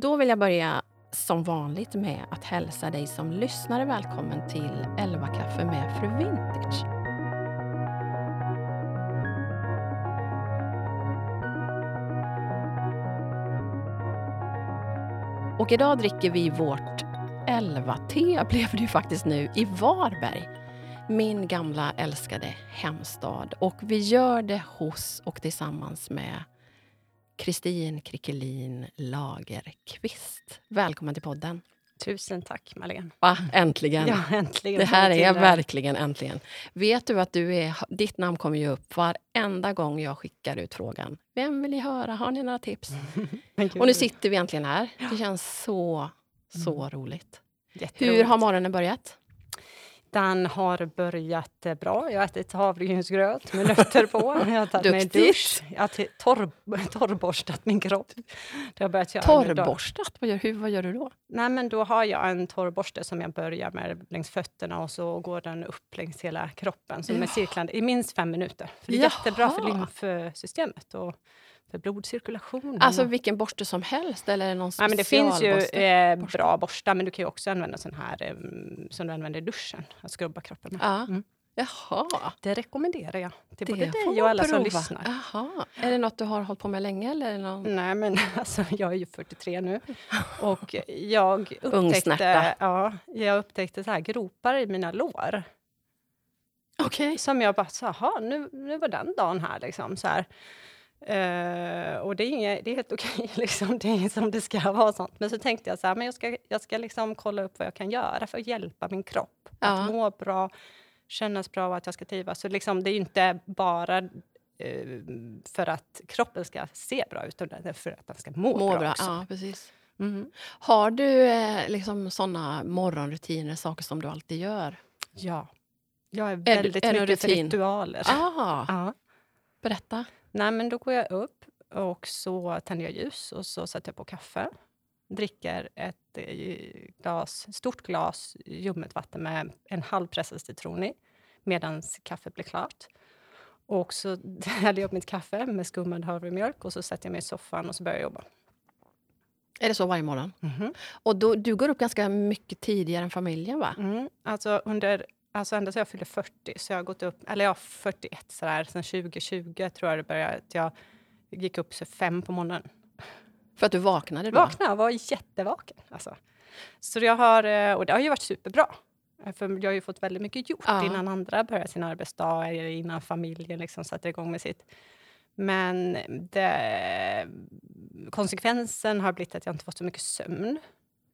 Då vill jag börja som vanligt med att hälsa dig som lyssnare välkommen till 11 kaffe med Fru Vintage. Och idag dricker vi vårt 11-te, blev det ju faktiskt nu, i Varberg. Min gamla älskade hemstad. Och vi gör det hos och tillsammans med Kristin Krickelin Lagerqvist. Välkommen till podden. Tusen tack, Marlene. Va? Äntligen! Ja, äntligen. Det här är verkligen äntligen. Vet du att du är, ditt namn kommer ju upp varenda gång jag skickar ut frågan. Vem vill ni höra? Har ni några tips? Och nu sitter vi äntligen här. Det känns så, så mm. roligt. Hur har morgonen börjat? Den har börjat eh, bra. Jag har ätit havregrynsgröt med nötter på. Jag har tagit mig dusch. Jag har torr, torrborstat min kropp. Det har börjat göra torrborstat? Vad gör, hur, vad gör du då? Nej, men då har jag en torrborste som jag börjar med längs fötterna och så går den upp längs hela kroppen som är cirklande i minst fem minuter. För det är Jaha. jättebra för lymfsystemet. Och för blodcirkulationen. Alltså vilken borste som helst? Eller någon ja, men det finns ju eh, bra borstar, men du kan ju också använda sån här eh, som du använder i duschen, att skrubba kroppen med. Ja. Mm. Jaha. Det rekommenderar jag till det både dig och alla prova. som lyssnar. Jaha. Är det något du har hållit på med länge? Eller någon... Nej, men alltså, jag är ju 43 nu. Och jag upptäckte, ja, jag upptäckte så här gropar i mina lår. Okay. Som jag bara, så, nu, nu var den dagen här. Liksom, så här. Uh, och det är, inget, det är helt okej, liksom. det är som det ska vara. Sånt. Men så tänkte jag så här, men jag ska, jag ska liksom kolla upp vad jag kan göra för att hjälpa min kropp ja. att må bra, kännas bra och att jag ska trivas. Så liksom, det är inte bara uh, för att kroppen ska se bra ut, utan för att den ska må, må bra, bra. Också. Ja, precis. Mm. Har du eh, liksom såna morgonrutiner, saker som du alltid gör? Ja. Jag är väldigt är, mycket för ritualer. Ah. Ja. Berätta. Nej, men då går jag upp och så tänder jag ljus och så sätter jag på kaffe. Dricker ett eh, glas, stort glas ljummet vatten med en halv pressad citron i medan kaffet blir klart. Och så häller jag upp mitt kaffe med skummad havremjölk och så sätter jag mig i soffan och så börjar jag jobba. Är det så varje morgon? Mm -hmm. Och då, du går upp ganska mycket tidigare än familjen, va? Mm, alltså under Alltså ända sedan jag fyllde 40, så jag har gått upp, eller jag 41 sådär, sen 2020 tror jag det började, att jag gick upp så fem på morgonen. För att du vaknade då? Vaknade, var jättevaken. Alltså. Så jag har, eh, och det har ju varit superbra. För jag har ju fått väldigt mycket gjort ja. innan andra började sin arbetsdag, eller innan familjen liksom satte igång med sitt. Men det, konsekvensen har blivit att jag inte fått så mycket sömn.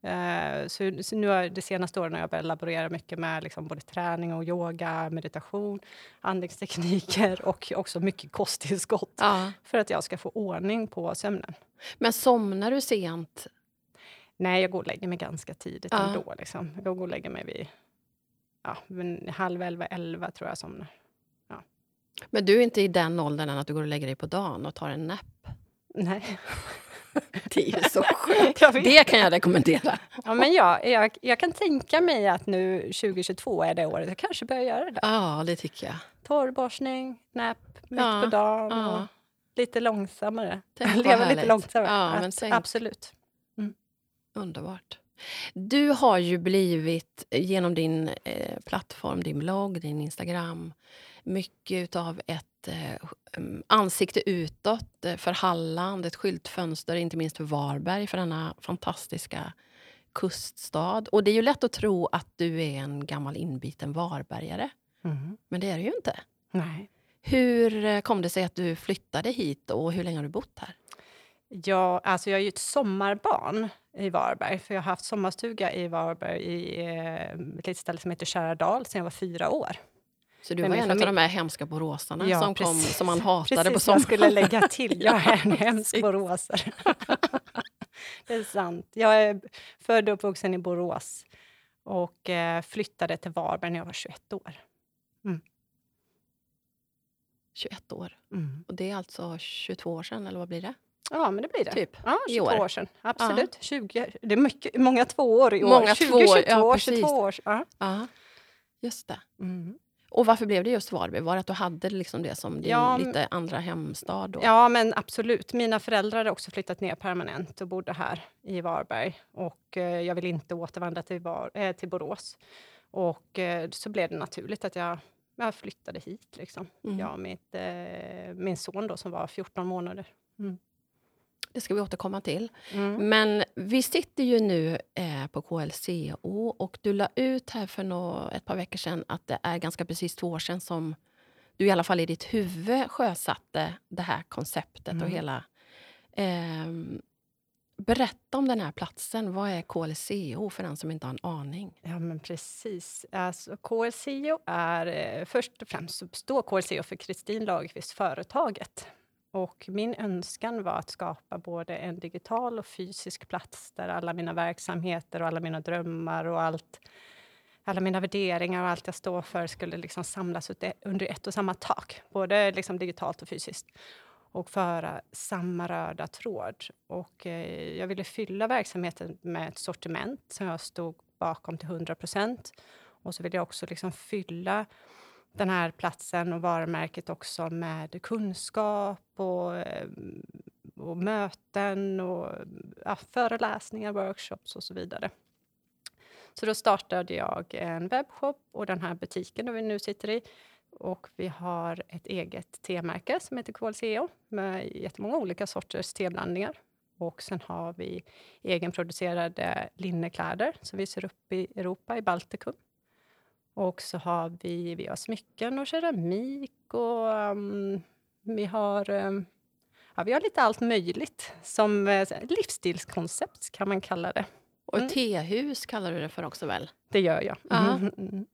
Uh, så, så, nu har det senaste åren har jag börjat laborera mycket med liksom både träning och yoga, meditation, andningstekniker och också mycket kosttillskott ja. för att jag ska få ordning på sömnen. Men somnar du sent? Nej, jag går och lägger mig ganska tidigt ja. ändå. Liksom. Jag går och lägger mig vid ja, halv elva, elva tror jag somnar. Ja. Men du är inte i den åldern än att du går och lägger dig på dagen och tar en napp? Nej. Det är så skönt. Det kan jag rekommendera. Ja, men jag, jag, jag, kan tänka mig att nu 2022 är det året jag kanske börjar göra det. Ja, det tycker jag. Torrborstning, napp mitt ja, på dagen. Ja. lite långsammare. Leva lite långsammare. Ja, men tänk. Absolut. Mm. Underbart. Du har ju blivit, genom din eh, plattform, din blogg, din Instagram mycket av ett eh, mm, ansikte utåt eh, för Halland, ett skyltfönster, inte minst för Varberg, för denna fantastiska kuststad. Och det är ju lätt att tro att du är en gammal inbiten varbergare. Mm. Men det är du ju inte. Nej. Hur eh, kom det sig att du flyttade hit och hur länge har du bott här? Ja, alltså jag är ju ett sommarbarn i Varberg, för jag har haft sommarstuga i Varberg i eh, ett litet ställe som heter Käradal sedan jag var fyra år. Så du var en av de här hemska boråsarna ja, som, kom, som man hatade precis, på sommaren? jag skulle lägga till. Jag är en hemsk boråsare. det är sant. Jag är född och uppvuxen i Borås och eh, flyttade till Varberg när jag var 21 år. Mm. 21 år. Mm. Och det är alltså 22 år sedan, eller vad blir det? Ja, men det blir det. Typ. Ja, 22 år. år sedan. Absolut. Ja. 20, det är mycket, många två år i år. Många 20, två, 22 ja, år, 22 år. Ja. ja. Just det. Mm. Och varför blev det just Varberg? Var det att du hade liksom det som din Ja, lite andra hemstad? Då? Ja, men absolut. Mina föräldrar hade också flyttat ner permanent och bodde här i Varberg. Och eh, jag vill inte återvandra till, Var eh, till Borås. Och eh, så blev det naturligt att jag, jag flyttade hit. Liksom. Mm. Jag och mitt, eh, min son då, som var 14 månader. Mm. Det ska vi återkomma till. Mm. Men vi sitter ju nu eh, på KLCO och du la ut här för nå, ett par veckor sedan att det är ganska precis två år sedan som du i alla fall i ditt huvud sjösatte det här konceptet Mm. och hela... ehm, berätta om den här platsen. Vad är KLCO för den som inte har en aning? Ja, men precis. Alltså, KLCO är... Eh, först och främst så står KLCO för Kristin Lagerqvist Företaget. Och min önskan var att skapa både en digital och fysisk plats där alla mina verksamheter och alla mina drömmar och allt, alla mina värderingar och allt jag står för skulle liksom samlas under ett och samma tak, både liksom digitalt och fysiskt och föra samma röda tråd. Och, eh, jag ville fylla verksamheten med ett sortiment som jag stod bakom till 100 procent. Och så ville jag också liksom fylla den här platsen och varumärket också med kunskap och, eh, och möten och ja, föreläsningar, workshops och så vidare. Så då startade jag en webbshop och den här butiken där vi nu sitter i. Och vi har ett eget temärke som heter KLCO med jättemånga olika sorters teblandningar. Och sen har vi egenproducerade linnekläder som vi ser upp i Europa, i Baltikum. Och så har vi, vi har smycken och keramik och um, vi har um, ja, vi har lite allt möjligt. Som eh, livsstilskoncept kan man kalla det. Och Mm. tehus kallar du det för också väl? Det gör jag. Ja. Mm, mm.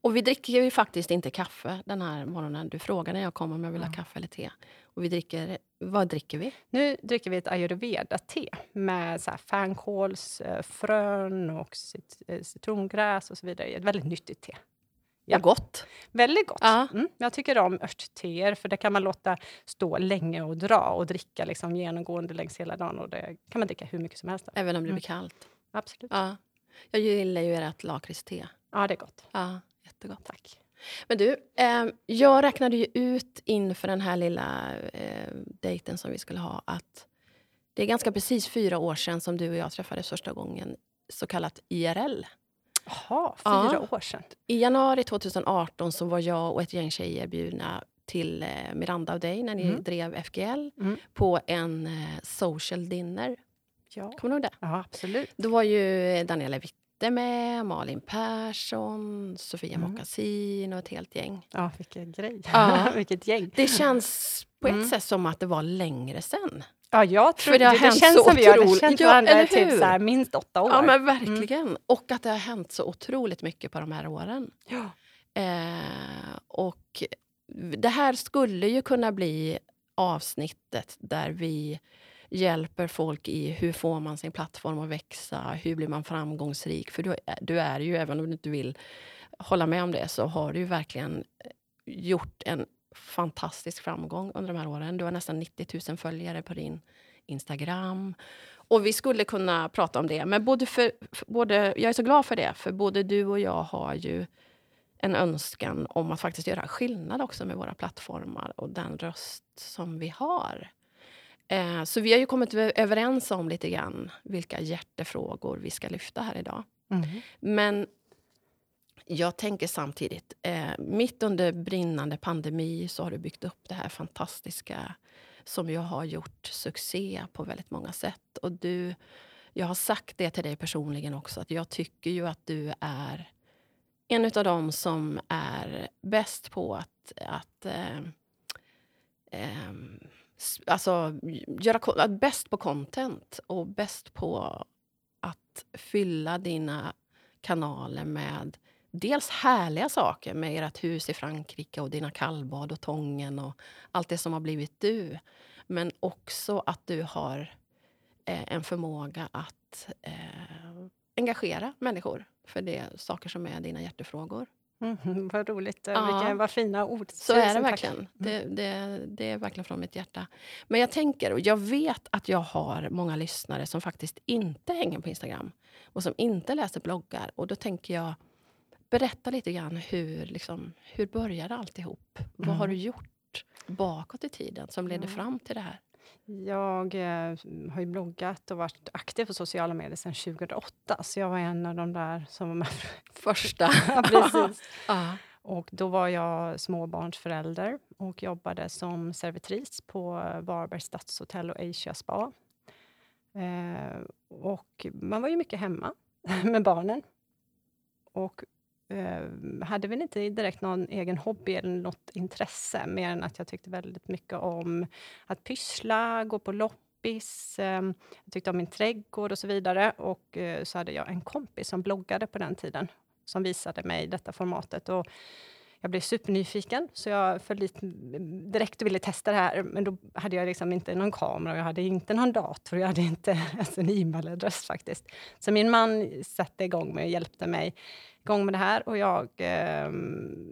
Och vi dricker ju faktiskt inte kaffe den här morgonen. Du frågade när jag kom om jag vill ha kaffe eller te. Och vi dricker, vad dricker vi? Nu dricker vi ett ayurveda-te med så här fänkålsfrön och cit- eh, citrongräs och så vidare. Ett väldigt nyttigt te. Ja. Och gott. Väldigt gott. Ja. Mm. Jag tycker om örtteer, för det kan man låta stå länge och dra och dricka liksom genomgående längs hela dagen. Och det kan man dricka hur mycket som helst. av. Även om det Mm. blir kallt. Absolut. Ja. Jag gillar ju ert lakritste. Ja, det är gott. Ja, jättegott. Tack. Men du, eh, jag räknade ju ut inför den här lilla eh, dejten som vi skulle ha att det är ganska precis fyra år sedan som du och jag träffades första gången, så kallat IRL. Jaha, Ja. fyra år sedan. I januari 2018 så var jag och ett gäng tjejer bjudna till eh, Miranda och dig när ni Mm. drev FGL Mm. på en eh, social dinner. Ja. Kommer du ihåg det? ja, absolut. Då var ju Daniela Witte med, Malin Persson, Sofia Mm. Mokassin och ett helt gäng. Ja, vilken grej. Ja. Vilket gäng. Det känns på ett Mm. sätt som att det var längre sen. Ja, jag tror För det har det, hänt känns så som vi har känt Ja, varandra eller typ så här, minst åtta år. Ja, men verkligen. Och att det har hänt så otroligt mycket på de här åren. Ja. Eh, och det här skulle ju kunna bli avsnittet där vi hjälper folk i hur får man sin plattform att växa, hur blir man framgångsrik? För du, är- du är ju, även om du inte vill hålla med om det, så har du ju verkligen eh, gjort en fantastisk framgång under de här åren. Du har nästan 90 000 följare på din Instagram. Och vi skulle kunna prata om det, men både för, för, både, jag är så glad för det, för både du och jag har ju en önskan om att faktiskt göra skillnad också med våra plattformar och den röst som vi har. Eh, så vi har ju kommit över- överens om lite grann vilka hjärtefrågor vi ska lyfta här idag. Mm. Men jag tänker samtidigt, eh, mitt under brinnande pandemi så har du byggt upp det här fantastiska som ju har gjort succé på väldigt många sätt. Och du, jag har sagt det till dig personligen också, att jag tycker ju att du är en av dem som är bäst på att, att eh, s- alltså, göra, bäst på content och bäst på att fylla dina kanaler med dels härliga saker med ert hus i Frankrike och dina kallbad och tången och allt det som har blivit du. Men också att du har eh, en förmåga att eh, engagera människor för det saker som är dina hjärtefrågor. Mm, vad roligt. Ja. Vilka, vad fina ord. Så är det verkligen. Det, det, det är verkligen från mitt hjärta. Men jag tänker, och jag vet att jag har många lyssnare som faktiskt inte hänger på Instagram och som inte läser bloggar. Och då tänker jag, berätta lite grann hur, liksom, hur började alltihop? Mm. Vad har mm. du gjort bakåt i tiden som ledde fram till det här? Jag eh, har ju bloggat och varit aktiv på sociala medier sedan 2008, så jag var en av de där som var med första. precis. Och då var jag småbarnsförälder och jobbade som servitris på Varbergs stadshotell och Asia Spa. Eh, och man var ju mycket hemma med barnen. Och Ehm, hade väl inte direkt någon egen hobby eller något intresse, mer än att jag tyckte väldigt mycket om att pyssla, gå på loppis. Ehm, jag tyckte om min trädgård och så vidare. Och eh, så hade jag en kompis som bloggade på den tiden, som visade mig detta formatet. Och jag blev supernyfiken, så jag föll dit direkt och ville testa det här. Men då hade jag liksom inte någon kamera, jag hade inte någon dator, jag hade inte ens en e-mailadress faktiskt. Så min man satte igång mig och hjälpte mig igång med det här. Och jag eh,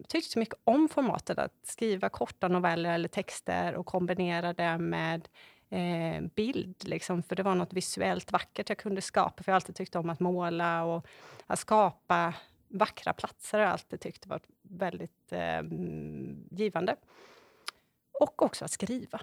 tyckte så mycket om formatet, att skriva korta noveller eller texter och kombinera det med eh, bild, liksom, för det var något visuellt vackert jag kunde skapa. För jag har alltid tyckt om att måla och att skapa vackra platser har jag alltid tyckt varit väldigt eh, givande. Och också att skriva.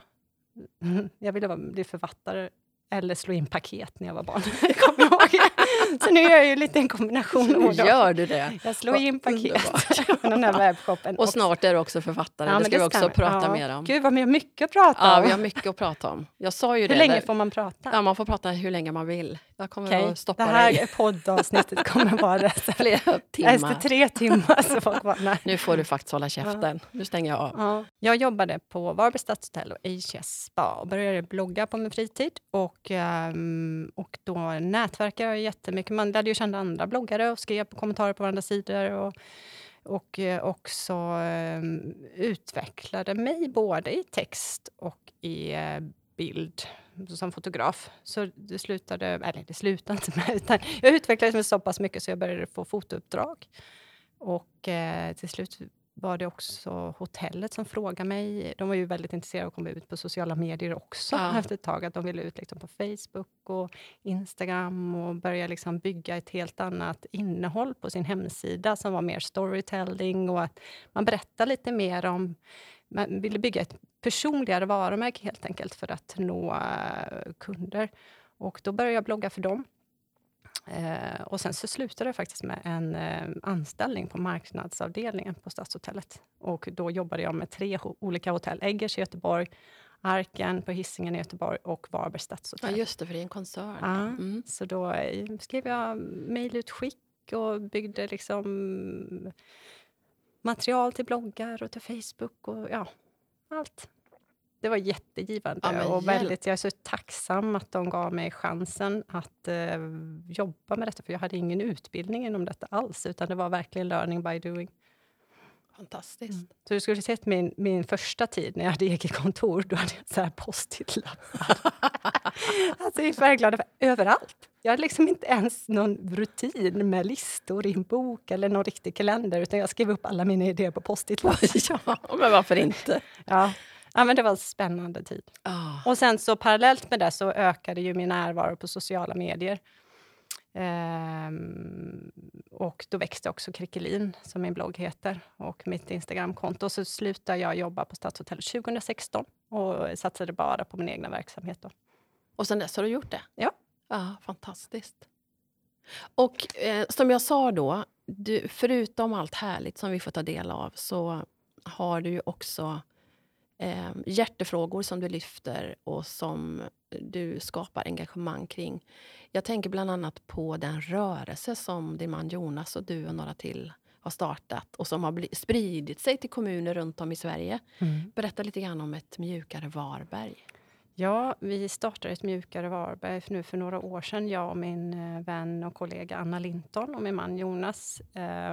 Jag ville bli författare eller slå in paket när jag var barn. Så nu gör jag ju lite en kombination. Nu gör du det? Jag slår in paket med den här webbshoppen. Och snart är du också författare, ja, det ska vi också prata ja. mer om. Gud vad vi har mycket att prata om. Ja, vi har mycket att prata om. Jag sa ju hur det. länge får man prata? Ja, man får prata hur länge man vill. Jag kommer okay. att stoppa Det här dig. poddavsnittet kommer vara flera timmar. Efter tre timmar så folk bara, nej. Nu får du faktiskt hålla käften. Ja. Nu stänger jag av. Ja. Jag jobbade på Varbergs stadshotell och Asia Spa och började blogga på min fritid. Och, um, och då nätverkade jag jättemycket. Man lärde ju känna andra bloggare och skrev kommentarer på varandra sidor. Och, och eh, också um, utvecklade mig både i text och i uh, bild som fotograf. Så det slutade, eller det slutade inte med, utan jag utvecklades så pass mycket så jag började få fotouppdrag. Och eh, till slut var det också hotellet som frågade mig. De var ju väldigt intresserade av att komma ut på sociala medier också ja. efter ett tag. Att de ville ut liksom på Facebook och Instagram och börja liksom bygga ett helt annat innehåll på sin hemsida som var mer storytelling och att man berättar lite mer om man ville bygga ett personligare varumärke helt enkelt för att nå uh, kunder. Och då började jag blogga för dem. Uh, och sen så slutade jag faktiskt med en uh, anställning på marknadsavdelningen på Stadshotellet. Och då jobbade jag med tre olika hotell. Eggers i Göteborg, Arken på Hisingen i Göteborg och Varbergs stadshotell. Ja, just det, för det är en koncern. Ja, mm. Så då skrev jag mejlutskick och byggde liksom material till bloggar och till Facebook och ja, allt. Det var jättegivande ja, och väldigt, jag är så tacksam att de gav mig chansen att eh, jobba med detta, för jag hade ingen utbildning inom detta alls, utan det var verkligen learning by doing. Fantastiskt. Mm. Så du skulle sett min, min första tid när jag hade eget kontor, då hade jag så här post-it-lappar. alltså i färgglada överallt. Jag hade liksom inte ens någon rutin med listor i en bok eller någon riktig kalender, utan jag skrev upp alla mina idéer på post-it-lappar. ja, men varför inte? Ja. Ja, men det var en spännande tid. Oh. Och sen så parallellt med det så ökade ju min närvaro på sociala medier. Ehm, och då växte också Krickelin, som min blogg heter, och mitt Instagramkonto. Så slutade jag jobba på Stadshotellet 2016 och satsade bara på min egna verksamhet. Då. Och sen dess har du gjort det? Ja. Ja, fantastiskt. Och eh, som jag sa då, du, förutom allt härligt som vi får ta del av så har du ju också eh, hjärtefrågor som du lyfter och som du skapar engagemang kring. Jag tänker bland annat på den rörelse som din man Jonas och du och några till har startat och som har spridit sig till kommuner runt om i Sverige. Mm. Berätta lite grann om ett mjukare Varberg. Ja, vi startade ett mjukare Varberg för nu för några år sedan. Jag och min eh, vän och kollega Anna Linton och min man Jonas.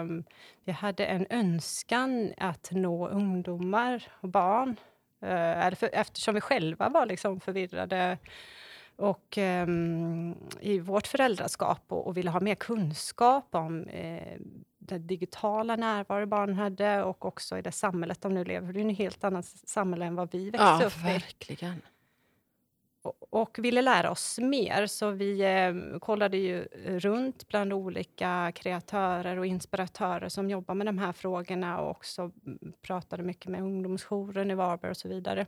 Um, vi hade en önskan att nå ungdomar och barn. För, eftersom vi själva var liksom förvirrade och um, i vårt föräldraskap och, och, ville ha mer kunskap om uh, den digitala närvaro barn hade och också i det samhället de nu lever. Det är ett helt annat samhälle än vad vi växte ja, upp i. Verkligen. Och, ville lära oss mer. Så vi eh, kollade ju runt bland olika kreatörer och inspiratörer som jobbar med de här frågorna och också pratade mycket med ungdomsjouren i Varberg och så vidare.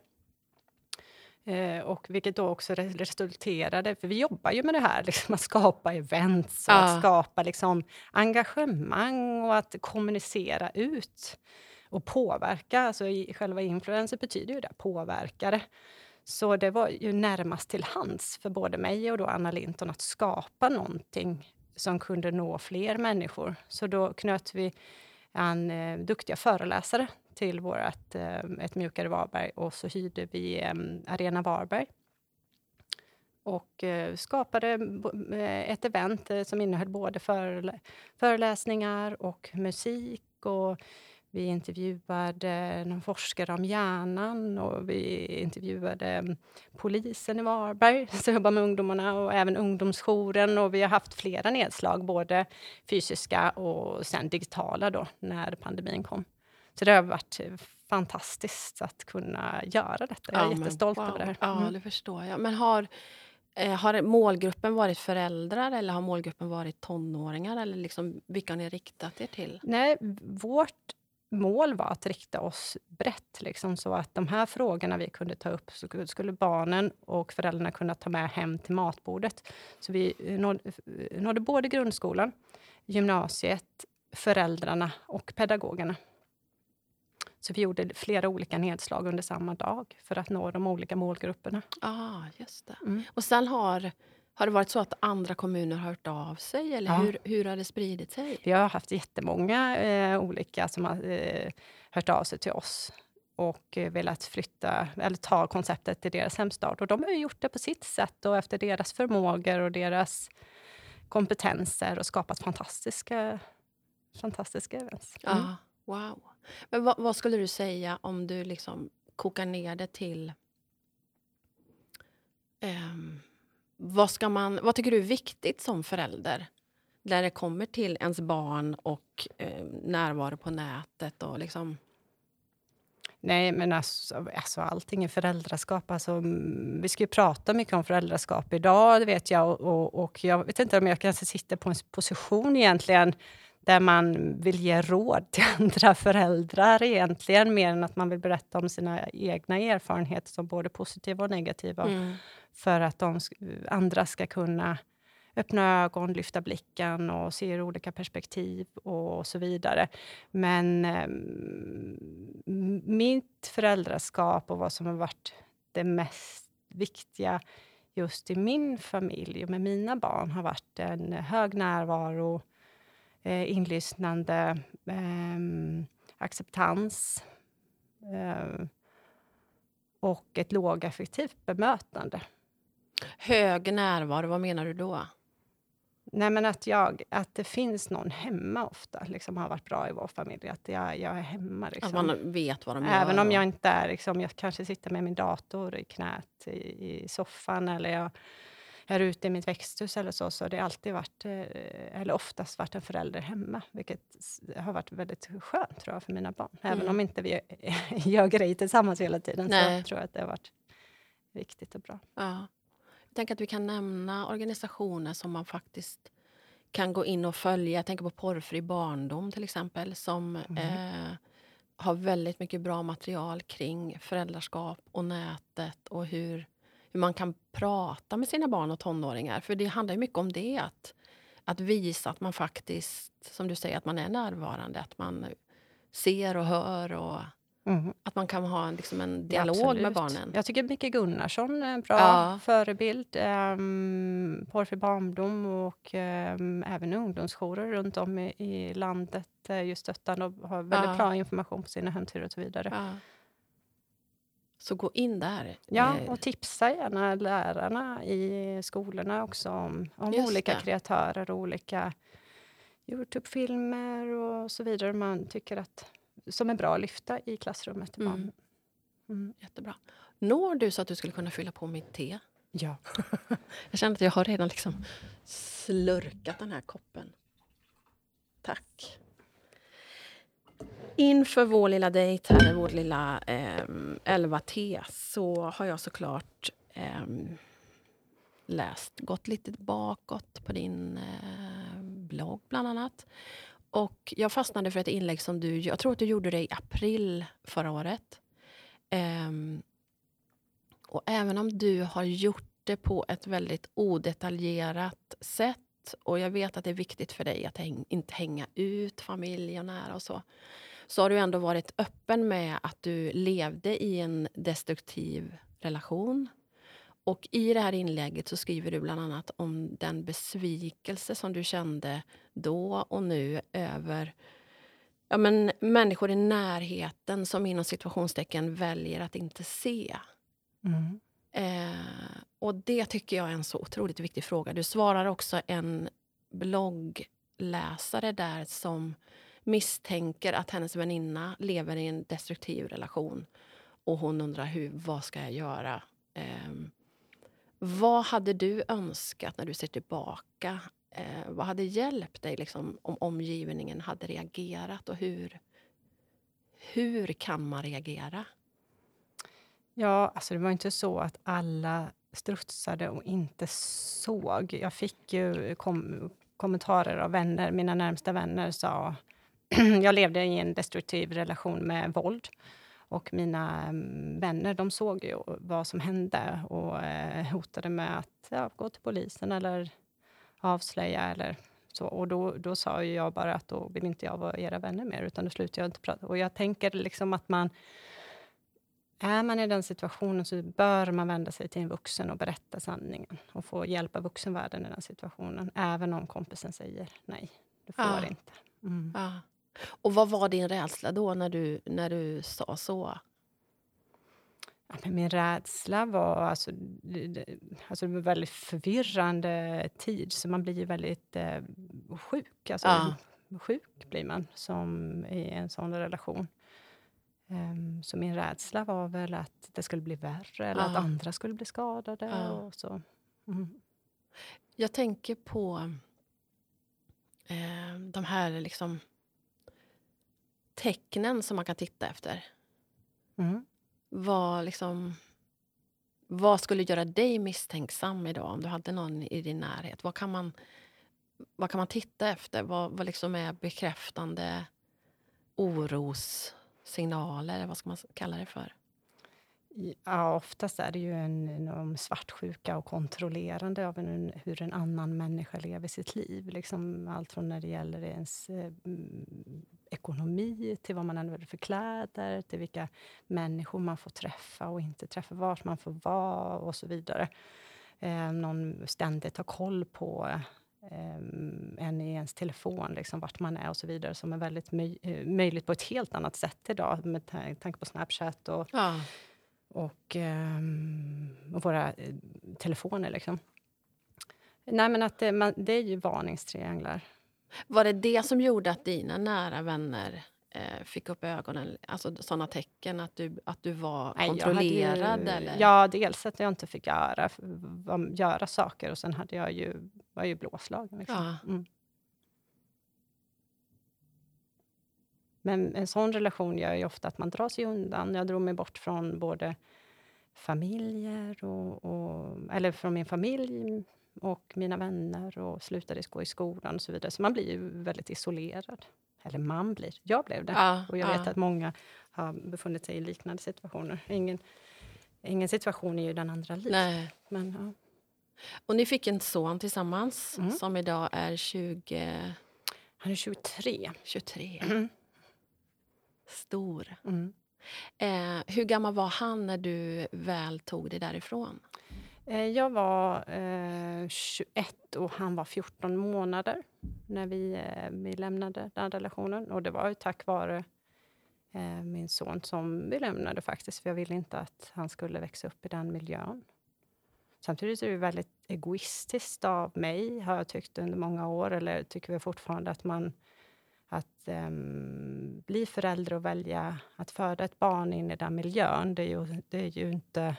Eh, och vilket då också resulterade, för vi jobbar ju med det här, liksom, att skapa events och ja. att skapa liksom, engagemang och att kommunicera ut och påverka. Alltså, själva influencer betyder ju det, påverkare. Så det var ju närmast till hands för både mig och då Anna Linton att skapa någonting som kunde nå fler människor. Så då knöt vi an eh, duktiga föreläsare till vårt eh, Ett mjukare Varberg och så hyrde vi eh, Arena Varberg och eh, skapade eh, ett event eh, som innehöll både föreläsningar och musik. Och vi intervjuade någon forskare om hjärnan och vi intervjuade mm, polisen i Varberg som jobbar med ungdomarna och även ungdomsjouren. Och vi har haft flera nedslag, både fysiska och sen digitala då, när pandemin kom. Så det har varit fantastiskt att kunna göra detta. Jag är ja, jättestolt wow. över det här. Mm. Ja, det förstår jag. Men har, eh, har målgruppen varit föräldrar eller har målgruppen varit tonåringar? Eller liksom, vilka har ni riktat er till? Nej, vårt mål var att rikta oss brett, liksom, så att de här frågorna vi kunde ta upp så skulle barnen och föräldrarna kunna ta med hem till matbordet. Så vi nådde, nådde både grundskolan, gymnasiet, föräldrarna och pedagogerna. Så vi gjorde flera olika nedslag under samma dag för att nå de olika målgrupperna. ah, just det. Mm. Och sen har har det varit så att andra kommuner har hört av sig? Eller ja. hur, hur har det spridit sig? Vi har haft jättemånga eh, olika som har eh, hört av sig till oss och eh, velat flytta eller ta konceptet till deras hemstad. Och de har gjort det på sitt sätt och efter deras förmågor och deras kompetenser och skapat fantastiska, fantastiska events. Mm. Ja, wow. Men vad, vad, skulle du säga om du liksom kokar ner det till um, vad, ska man, vad tycker du är viktigt som förälder? När det kommer till ens barn och eh, närvaro på nätet och liksom... Nej, men alltså, alltså allting är föräldraskap. Alltså, vi ska ju prata mycket om föräldraskap idag, det vet jag. Och, och, och jag vet inte om jag kanske sitter på en position egentligen där man vill ge råd till andra föräldrar egentligen, mer än att man vill berätta om sina egna erfarenheter som både positiva och negativa. Mm för att de, andra ska kunna öppna ögon, lyfta blicken och se ur olika perspektiv och så vidare. Men eh, mitt föräldraskap och vad som har varit det mest viktiga just i min familj och med mina barn har varit en hög närvaro, eh, inlyssnande, eh, acceptans eh, och ett lågaffektivt bemötande. Hög närvaro, vad menar du då? Nej, men att, jag, att det finns någon hemma ofta, liksom, har varit bra i vår familj. Att jag, jag är hemma. Liksom. Att man vet vad de gör? Även om jag inte är... Liksom, jag kanske sitter med min dator i knät i, i soffan eller jag är ute i mitt växthus eller så, så det har alltid varit, eh, eller oftast varit en förälder hemma, vilket har varit väldigt skönt tror jag, för mina barn. Även mm. om inte vi gör grejer tillsammans hela tiden, Nej. så tror jag att det har varit viktigt och bra. Ja. Jag tänker att vi kan nämna organisationer som man faktiskt kan gå in och följa. Jag tänker på Porrfri barndom till exempel som mm. eh, har väldigt mycket bra material kring föräldraskap och nätet och hur, hur man kan prata med sina barn och tonåringar. För det handlar mycket om det. Att, att visa att man faktiskt, som du säger, att man är närvarande. Att man ser och hör och Mm. Att man kan ha liksom en dialog ja, med barnen. Jag tycker Micke Gunnarsson är en bra ja. förebild. Um, Porrfri barndom och um, även ungdomsjourer runt om i, i landet är ju stöttande och har väldigt ja. bra information på sina hemsidor och så vidare. Ja. Så gå in där. Ja, och tipsa gärna lärarna i skolorna också om, om olika det. kreatörer och olika Youtube-filmer och så vidare. Man tycker att som är bra att lyfta i klassrummet Mm. Mm, jättebra. Når du så att du skulle kunna fylla på mitt te? Ja. jag känner att jag har redan liksom slurkat den här koppen. Tack. Inför vår lilla dejt här, vårt lilla eh, 11 te, så har jag såklart eh, läst, gått lite bakåt på din eh, blogg bland annat. Och jag fastnade för ett inlägg som du, jag tror att du gjorde det i april förra året. Um, och även om du har gjort det på ett väldigt odetaljerat sätt och jag vet att det är viktigt för dig att häng, inte hänga ut familj och nära och så så har du ändå varit öppen med att du levde i en destruktiv relation. Och I det här inlägget så skriver du bland annat om den besvikelse som du kände då och nu över ja, men människor i närheten som inom situationstecken väljer att inte se. Mm. Eh, och Det tycker jag är en så otroligt viktig fråga. Du svarar också en bloggläsare där som misstänker att hennes väninna lever i en destruktiv relation och hon undrar hur, vad ska jag göra? Eh, vad hade du önskat när du ser tillbaka? Eh, vad hade hjälpt dig liksom, om omgivningen hade reagerat? Och hur, hur kan man reagera? Ja, alltså det var inte så att alla strutsade och inte såg. Jag fick ju kom kommentarer av vänner. Mina närmsta vänner sa... jag levde i en destruktiv relation med våld. Och mina mm, vänner de såg ju vad som hände och eh, hotade med att ja, gå till polisen eller avslöja eller så. Och då, då sa jag bara att då vill inte jag vara era vänner mer, utan då slutar jag inte prata. Och jag tänker liksom att man är man i den situationen så bör man vända sig till en vuxen och berätta sanningen och få hjälp av vuxenvärlden i den situationen, även om kompisen säger nej, du får ja. inte. Mm. Ja. Och vad var din rädsla då när du, när du sa så? Ja, min rädsla var... Alltså, det, alltså det var väldigt förvirrande tid, så man blir väldigt eh, sjuk. Alltså, ja. Sjuk blir man som i en sån relation. Um, så min rädsla var väl att det skulle bli värre eller ja. att andra skulle bli skadade. Ja. Och så. Mm. Jag tänker på eh, de här liksom tecknen som man kan titta efter. Mm. Vad, liksom, vad skulle göra dig misstänksam idag om du hade någon i din närhet? Vad kan man, vad kan man titta efter? Vad, vad liksom är bekräftande orossignaler? Vad ska man kalla det för? Ja, oftast är det ju en enorm svartsjuka och kontrollerande av en, hur en annan människa lever sitt liv. Liksom allt från när det gäller ens eh, ekonomi till vad man använder för kläder, till vilka människor man får träffa och inte träffa, vart man får vara och så vidare. Eh, någon ständigt har koll på eh, en i ens telefon, liksom, vart man är och så vidare, som är väldigt möj eh, möjligt på ett helt annat sätt idag med tanke på Snapchat och, ja. och, eh, och våra eh, telefoner. Liksom. Nej, men att det, man, det är ju varningstrianglar. Var det det som gjorde att dina nära vänner eh, fick upp ögonen? Alltså sådana tecken att du, att du var Nej, kontrollerad? Ju, eller? Ja, dels att jag inte fick göra, göra saker och sen hade jag ju, var ju blåslagen. Liksom. Ja. Mm. Men en sån relation gör ju ofta att man drar sig undan. Jag drog mig bort från både familjer och, och eller från min familj och mina vänner och slutade gå i skolan och så vidare. Så man blir ju väldigt isolerad. Eller man blir, jag blev det. Ja, och jag ja. vet att många har befunnit sig i liknande situationer. Ingen, ingen situation är ju den andra lik. Men, ja. Och ni fick en son tillsammans mm. som idag är 20... Han är 23. 23. Mm. Stor. Mm. Eh, hur gammal var han när du väl tog dig därifrån? Eh, jag var eh, 21 och han var 14 månader när vi, eh, vi lämnade den relationen. Och det var ju tack vare eh, min son som vi lämnade faktiskt, för jag ville inte att han skulle växa upp i den miljön. Samtidigt är det väldigt egoistiskt av mig, har jag tyckt under många år, eller tycker vi fortfarande, att man att ehm, bli förälder och välja att föda ett barn in i den miljön, det är ju, det är ju inte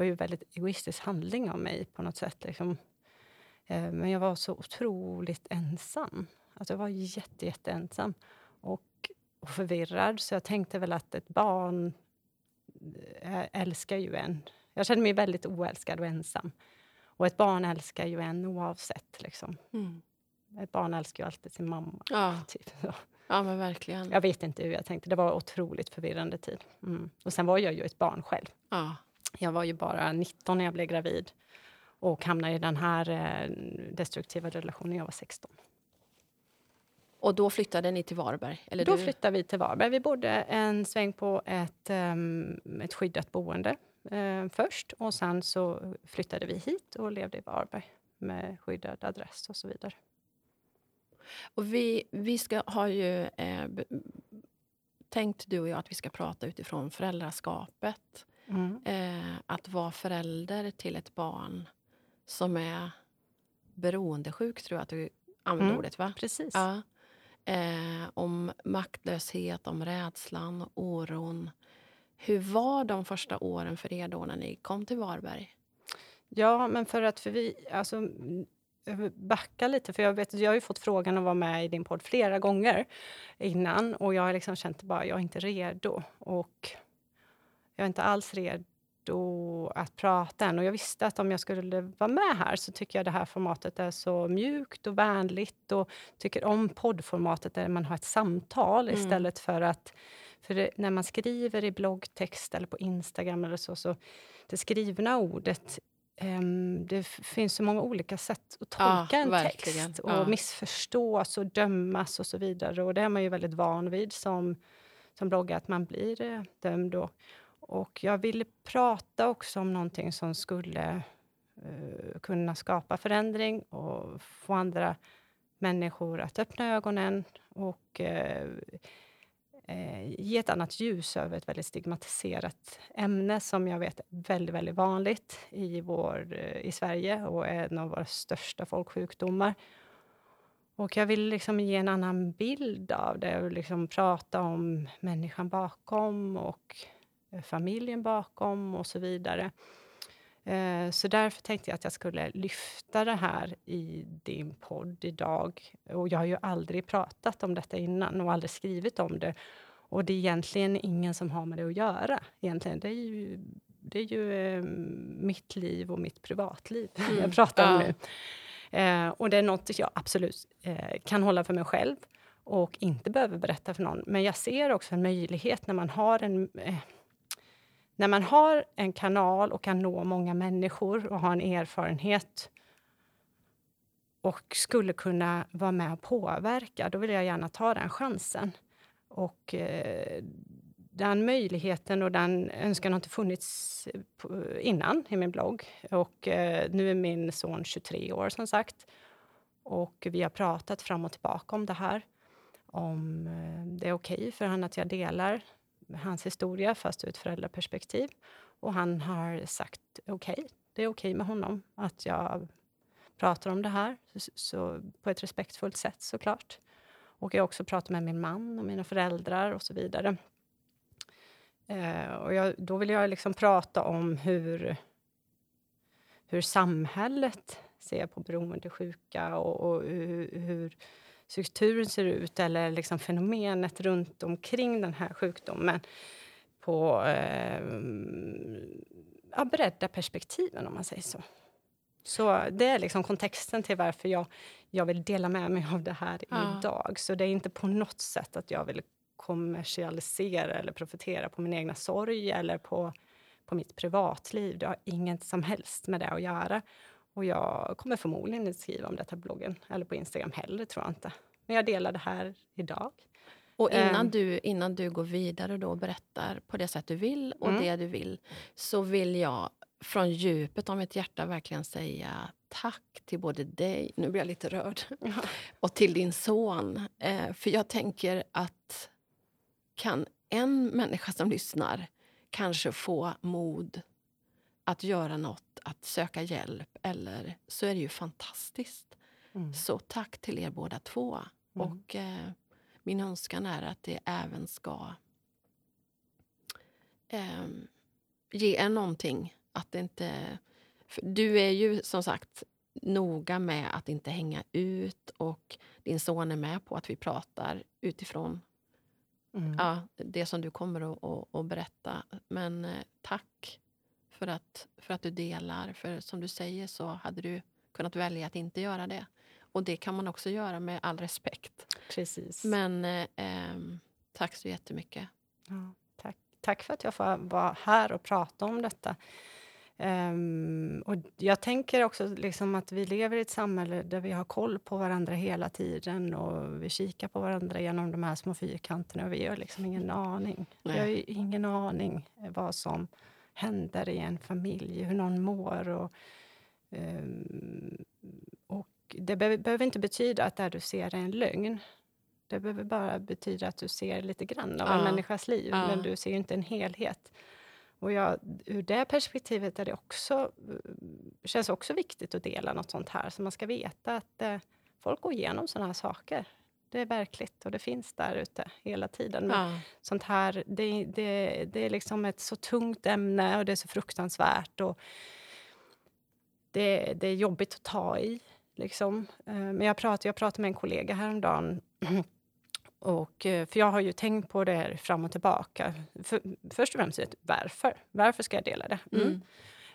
var ju en väldigt egoistisk handling av mig på något sätt. Liksom. Eh, men jag var så otroligt ensam. Alltså jag var jätte, jätte ensam och, och förvirrad. Så jag tänkte väl att ett barn äh, älskar ju en. Jag kände mig väldigt oälskad och ensam. Och ett barn älskar ju en oavsett. Liksom. Mm. Ett barn älskar ju alltid sin mamma. Ja. Typ. Ja, men verkligen. Jag vet inte hur jag tänkte. Det var otroligt förvirrande tid. Mm. Och sen var jag ju ett barn själv. Ja. Jag var ju bara 19 när jag blev gravid och hamnade i den här eh, destruktiva relationen när jag var 16. Och då flyttade ni till Varberg? Eller Då du? flyttade vi till Varberg. Vi bodde en sväng på ett, um, ett skyddat boende uh, först och sen så flyttade vi hit och levde i Varberg med skyddad adress och så vidare. Och vi, vi ska, har ju eh, tänkt, du och jag, att vi ska prata utifrån föräldraskapet. Mm. Eh, att vara förälder till ett barn som är beroendesjuk, tror jag att du använde Mm. ordet, va? Precis. Ja. Eh, om maktlöshet, om rädslan, oron. Hur var de första åren för er då när ni kom till Varberg? Ja, men för att för vi, alltså, backa lite, för jag, vet, jag har ju fått frågan att vara med i din podd flera gånger innan och jag har liksom känt bara, jag är inte redo. Och jag är inte alls redo att prata än. Och jag visste att om jag skulle vara med här så tycker jag det här formatet är så mjukt och vänligt och tycker om poddformatet där man har ett samtal Mm. istället för att... För det, när man skriver i bloggtext eller på Instagram eller så, så det skrivna ordet ehm, det finns så många olika sätt att Ja, tolka en verkligen. text och Ja. missförstås och dömas och så vidare. Och det är man ju väldigt van vid som, som bloggare, att man blir eh, dömd. Och, och jag ville prata också om någonting som skulle uh, kunna skapa förändring och få andra människor att öppna ögonen och uh, uh, ge ett annat ljus över ett väldigt stigmatiserat ämne som jag vet är väldigt, väldigt vanligt i, vår, i Sverige och är en av våra största folksjukdomar. Och jag vill liksom ge en annan bild av det och liksom prata om människan bakom och familjen bakom och så vidare. Eh, Så därför tänkte jag att jag skulle lyfta det här i din podd idag. Och jag har ju aldrig pratat om detta innan och aldrig skrivit om det. Och det är egentligen ingen som har med det att göra. Egentligen. Det är ju, det är ju eh, mitt liv och mitt privatliv Mm, jag pratar om ja. nu. Eh, och det är något jag absolut eh, kan hålla för mig själv och inte behöver berätta för någon. Men jag ser också en möjlighet när man har en eh, när man har en kanal och kan nå många människor och har en erfarenhet och skulle kunna vara med och påverka, då vill jag gärna ta den chansen. Och eh, den möjligheten och den önskan har inte funnits eh, innan i min blogg. Och eh, nu är min son 23 år som sagt. Och vi har pratat fram och tillbaka om det här. Om eh, det är okej för honom att jag delar hans historia, fast ur ett föräldraperspektiv. Och han har sagt okej, det är okej med honom att jag pratar om det här så, så, på ett respektfullt sätt såklart. Och jag har också pratat med min man och mina föräldrar och så vidare. Eh, och jag, då vill jag liksom prata om hur, hur samhället ser på beroendesjuka och, och hur, hur strukturen ser ut eller liksom fenomenet runt omkring den här sjukdomen på eh, ja, bredda perspektiven, om man säger så. Så det är liksom kontexten till varför jag, jag vill dela med mig av det här Ja. idag. Så det är inte på något sätt att jag vill kommersialisera eller profitera på min egna sorg eller på, på mitt privatliv. Det har inget som helst med det att göra. Och jag kommer förmodligen inte skriva om detta på bloggen eller på Instagram heller, tror jag inte. Men jag delar det här idag. Och innan, Ehm. du, innan du går vidare och berättar på det sätt du vill och Mm. det du vill så vill jag från djupet av mitt hjärta verkligen säga tack till både dig, nu blir jag lite rörd, och till din son. Eh, för jag tänker att kan en människa som lyssnar kanske få mod att göra något, att söka hjälp, eller så är det ju fantastiskt. Mm. Så tack till er båda två. Mm. Och eh, min önskan är att det även ska ehm, ge er någonting. Att inte... Du är ju som sagt noga med att inte hänga ut och din son är med på att vi pratar utifrån Mm. ja, det som du kommer att, att, att berätta. Men eh, tack för att, för att du delar. För som du säger så hade du kunnat välja att inte göra det. Och det kan man också göra med all respekt. Precis. Men eh, ehm, tack så jättemycket. Ja, tack. tack för att jag får vara här och prata om detta. Um, och jag tänker också liksom att vi lever i ett samhälle där vi har koll på varandra hela tiden och vi kikar på varandra genom de här små fyrkanterna och vi har liksom ingen aning. Nej. Vi har ju ingen aning vad som händer i en familj, hur någon mår. Och, um, och det be behöver inte betyda att det du ser är en lögn. Det behöver bara betyda att du ser lite grann av ja. en människas liv, ja. men du ser inte en helhet. Och jag, ur det perspektivet är det också, känns också viktigt att dela något sånt här. Så man ska veta att eh, folk går igenom såna här saker. Det är verkligt och det finns där ute hela tiden. Men ja. sånt här, det, det, det är liksom ett så tungt ämne och det är så fruktansvärt. Och det, det är jobbigt att ta i. Liksom. Eh, men jag pratade, jag pratade med en kollega häromdagen och, eh, för jag har ju tänkt på det här fram och tillbaka. För, först och främst, varför? Varför ska jag dela det? Mm.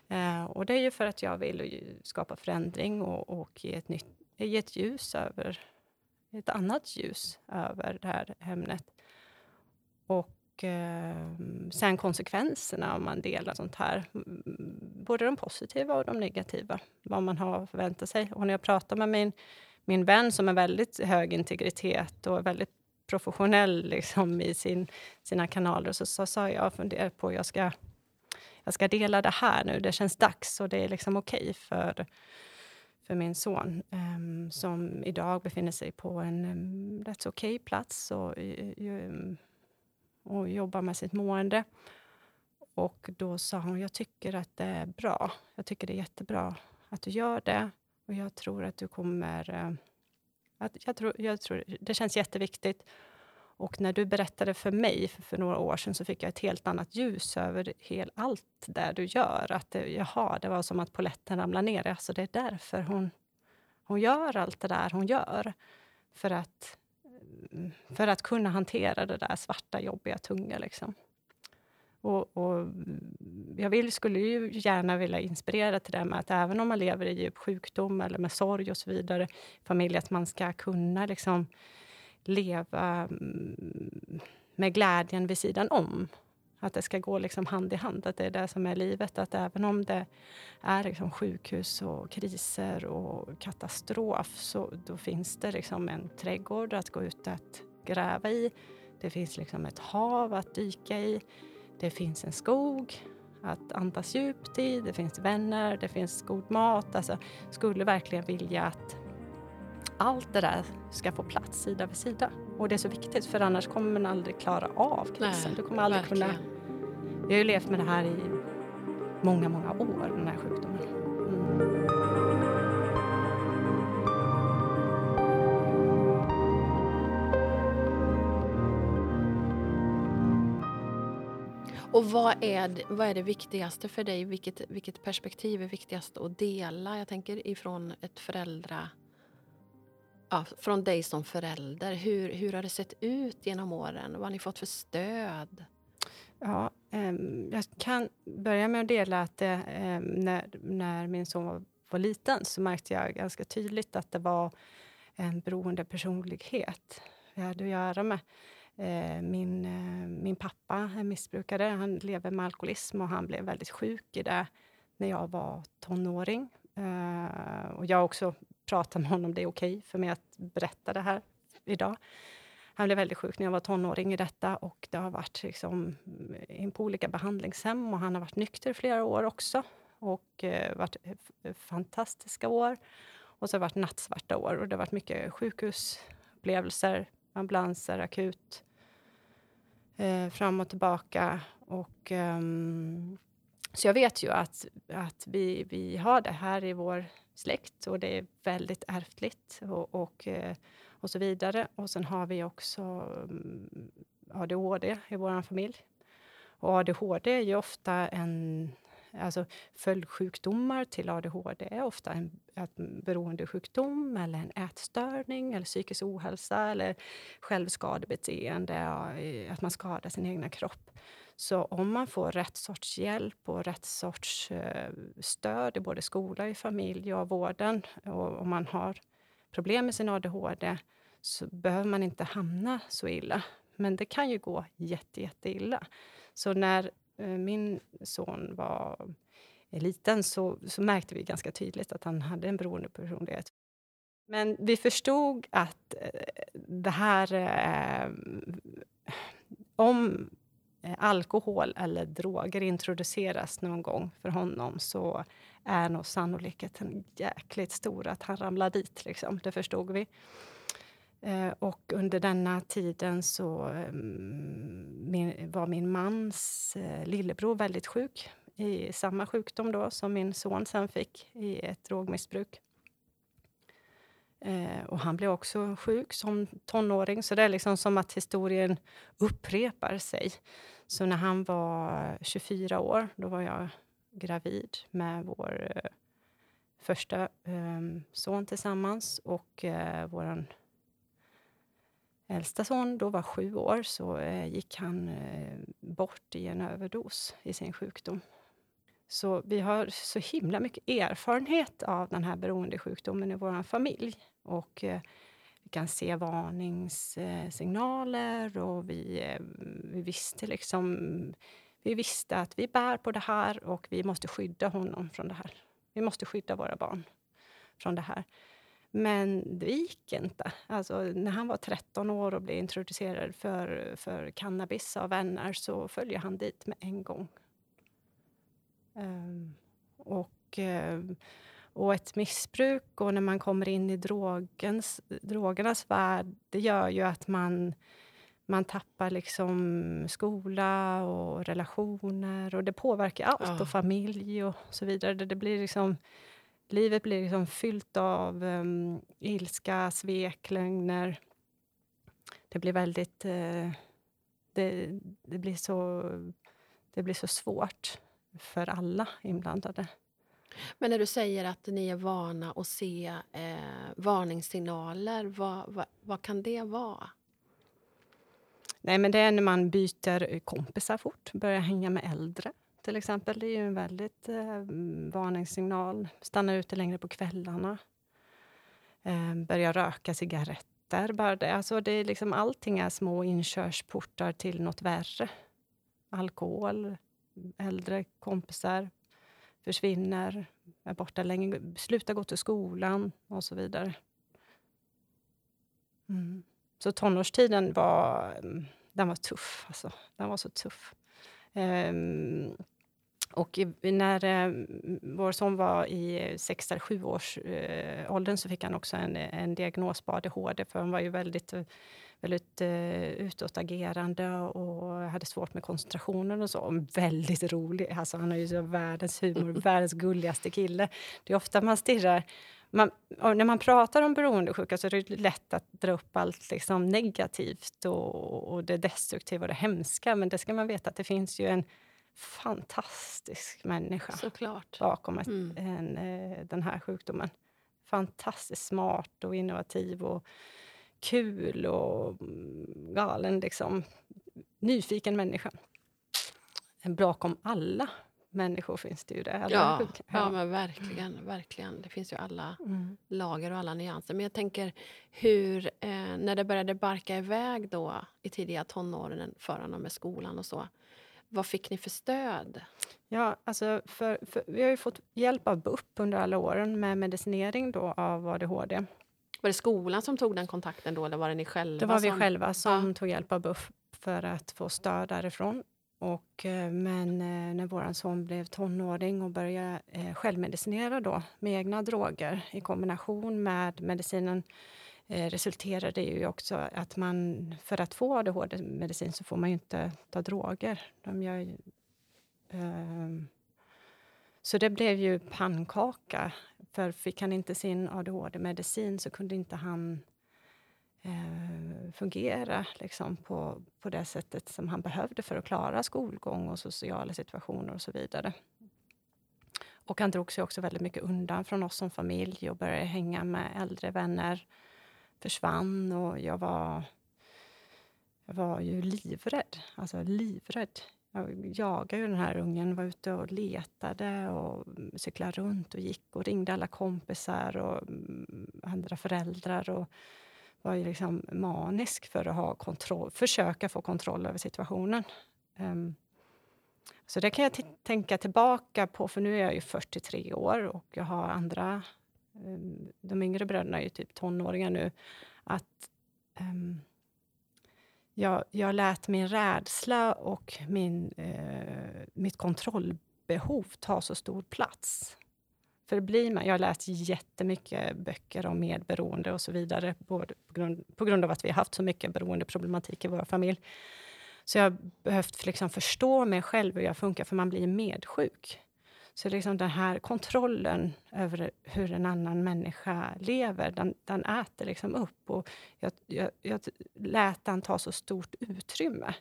Mm. Uh, och det är ju för att jag vill skapa förändring och, och ge, ett nytt, ge ett ljus över, ett annat ljus över det här ämnet. Och eh, sen konsekvenserna om man delar sånt här. Mm, både de positiva och de negativa. Vad man har förväntat sig. Och när jag pratar med min, min vän som är väldigt hög integritet och väldigt professionell liksom, i sin, sina kanaler. Så, så sa jag funderar på jag ska, jag ska dela det här nu. Det känns dags och det är liksom okej okay för, för min son um, som idag befinner sig på en um, rätt okej okay plats och, um, och jobbar med sitt mående. Och då sa hon, jag tycker att det är bra. Jag tycker det är jättebra att du gör det. Och jag tror att du kommer uh, att jag tror, jag tror, det känns jätteviktigt. Och när du berättade för mig för, för, några år sedan så fick jag ett helt annat ljus över hel, allt det du gör. Att det, jaha, det var som att poletten ramlade ner. Alltså det är därför hon, hon gör allt det där hon gör. För att, mm, för att kunna hantera det där svarta, jobbiga, tunga. Liksom. Och, och, mm, jag vill, skulle ju gärna vilja inspirera till det med att även om man lever i djup sjukdom eller med sorg och så vidare, familj, att man ska kunna liksom leva mm, med glädjen vid sidan om. Att det ska gå liksom hand i hand, att det är det som är livet. Att även om det är liksom sjukhus och kriser och katastrof så då finns det liksom en trädgård att gå ut och gräva i. Det finns liksom ett hav att dyka i. Det finns en skog att andas djupt i, det finns vänner, det finns god mat. Alltså, skulle verkligen vilja att allt det där ska få plats sida vid sida. Och det är så viktigt, för annars kommer man aldrig klara av krisen. Du kommer aldrig kunna... Vi har ju levt med det här i många, många år, den här sjukdomen. Mm. Och vad är, vad är det viktigaste för dig? Vilket, vilket perspektiv är viktigast att dela? Jag tänker ifrån ett föräldra... Ja, från dig som förälder. Hur, hur har det sett ut genom åren? Vad har ni fått för stöd? Ja, eh, jag kan börja med att dela att det, eh, ehm, när, när min son var, var liten så märkte jag ganska tydligt att det var en beroende personlighet vi hade att göra med. Eh, min, eh, min pappa är missbrukare. Han lever med alkoholism och han blev väldigt sjuk i det när jag var tonåring. Eh, och jag har också Prata med honom. Det är okej okay för mig att berätta det här idag. Han blev väldigt sjuk när jag var tonåring i detta och det har varit liksom eh, in på olika behandlingshem och han har varit nykter i flera år också och eh, varit eh, eh, fantastiska år. Och så har det varit nattsvarta år och det har varit mycket sjukhusupplevelser, ambulanser, akut, eh, fram och tillbaka. Och, um, så jag vet ju att, att vi, vi har det här i vår släkt och det är väldigt ärftligt och, och, eh, och så vidare. Och sen har vi också mm, ADHD i vår familj. Och ADHD är ju ofta en, Alltså följdsjukdomar till ADHD är ofta en, en beroendesjukdom eller en ätstörning eller psykisk ohälsa eller självskadebeteende, att man skadar sin egna kropp. Så om man får rätt sorts hjälp och rätt sorts eh, stöd i både skola, i familj och vården och om man har problem med sin ADHD så behöver man inte hamna så illa. Men det kan ju gå jätte, jätte illa. Så när Eh, min son var liten så, så märkte vi ganska tydligt att han hade en beroendepersonlighet. Men vi förstod att eh, det här... Eh, om eh, alkohol eller droger introduceras någon gång för honom så är nog sannolikheten jäkligt stor att han ramlar dit. Liksom. Det förstod vi. Eh, och under denna tiden så mm, min, var min mans eh, lillebror väldigt sjuk i samma sjukdom då som min son sen fick i ett drogmissbruk. Eh, och han blev också sjuk som tonåring, så det är liksom som att historien upprepar sig. Så när han var 24 år, då var jag gravid med vår första ehm, son tillsammans och vår äldsta son då var sju år så eh, gick han eh, bort i en överdos i sin sjukdom. Så vi har så himla mycket erfarenhet av den här beroendesjukdomen i vår familj. Och eh, vi kan se varningssignaler och vi, eh, vi visste liksom... Vi visste att vi bär på det här och vi måste skydda honom från det här. Vi måste skydda våra barn från det här. Men det gick inte. Alltså, när han var 13 år och blev introducerad för, för cannabis av vänner så följde han dit med en gång. Um, och, um, och ett missbruk och när man kommer in i drogens, drogernas värld det gör ju att man, man tappar liksom skola och relationer och det påverkar allt, ja. och familj och så vidare. Det, det blir liksom livet blir liksom fyllt av um, ilska, svek, lögner. Det blir väldigt... Uh, det, det, blir så, det blir så svårt för alla inblandade. Men när du säger att ni är vana att se eh, varningssignaler, vad, vad, vad, kan det vara? Nej, men det är när man byter kompisar fort, börjar hänga med äldre till exempel. Det är ju en väldigt eh, varningssignal. Stanna ute längre på kvällarna. Eh, börja röka cigaretter. Bara det. Alltså det är liksom, allting är små inkörsportar till nåt värre. Alkohol, äldre kompisar försvinner, är borta länge, slutar gå till skolan och så vidare. Mm. Så tonårstiden var, mm, den var tuff. Alltså. Den var så tuff. Um, och när eh, vår son var i sex eller sju års eh, åldern så fick han också en, en diagnos på ADHD, för han var ju väldigt, väldigt eh, utåtagerande och hade svårt med koncentrationen och så. Väldigt rolig. Alltså, han har ju så världens humor, världens gulligaste kille. Det är ofta man stirrar man, när man pratar om beroendesjuka så är det lätt att dra upp allt liksom negativt och, och det destruktiva och det hemska. Men det ska man veta att det finns ju en fantastisk människa Såklart. bakom ett, mm. en, eh, den här sjukdomen. Fantastiskt smart och innovativ och kul och mm, galen. Liksom. Nyfiken människa. Bakom alla människor finns det ju det. Ja, ja. ja, men verkligen, verkligen. Det finns ju alla mm. lager och alla nyanser. Men jag tänker hur, eh, när det började barka iväg då i tidiga tonåren för honom med skolan och så. Vad fick ni för stöd? Ja, alltså för, för, vi har ju fått hjälp av BUP under alla åren med medicinering då av ADHD. Var det skolan som tog den kontakten då, eller var det ni själva? Det var vi själva som ja. tog hjälp av BUP för att få stöd därifrån. Och, eh, men eh, när vår son blev tonåring och började eh, självmedicinera då, med egna droger i kombination med medicinen Eh, resulterade ju också att man för att få ADHD-medicin så får man ju inte ta droger. De gör ju, eh, så det blev ju pannkaka. För fick han inte sin ADHD-medicin så kunde inte han eh, fungera liksom, på, på det sättet som han behövde för att klara skolgång och sociala situationer och så vidare. Och han drog sig också väldigt mycket undan från oss som familj och började hänga med äldre vänner. Försvann och jag var, jag var ju livrädd. Alltså livrädd. Jag jagade ju den här ungen, var ute och letade och cyklade runt och gick och ringde alla kompisar och mm, andra föräldrar. Och var ju liksom manisk för att ha kontroll, försöka få kontroll över situationen. Um, så det kan jag tänka tillbaka på, för nu är jag ju 43 år och jag har andra... Ehm, de yngre bröderna är ju typ tonåringar nu. Att um, jag, jag lät min rädsla och min, uh, mitt kontrollbehov ta så stor plats. För blir man, jag har läst jättemycket böcker om medberoende och så vidare, både på grund, på grund av att vi har haft så mycket beroendeproblematik i vår familj. Så jag har behövt liksom förstå mig själv hur jag funkar, för man blir medsjuk. Så liksom den här kontrollen över hur en annan människa lever, den, den äter liksom upp. Och jag, jag, jag lät den ta så stort utrymme.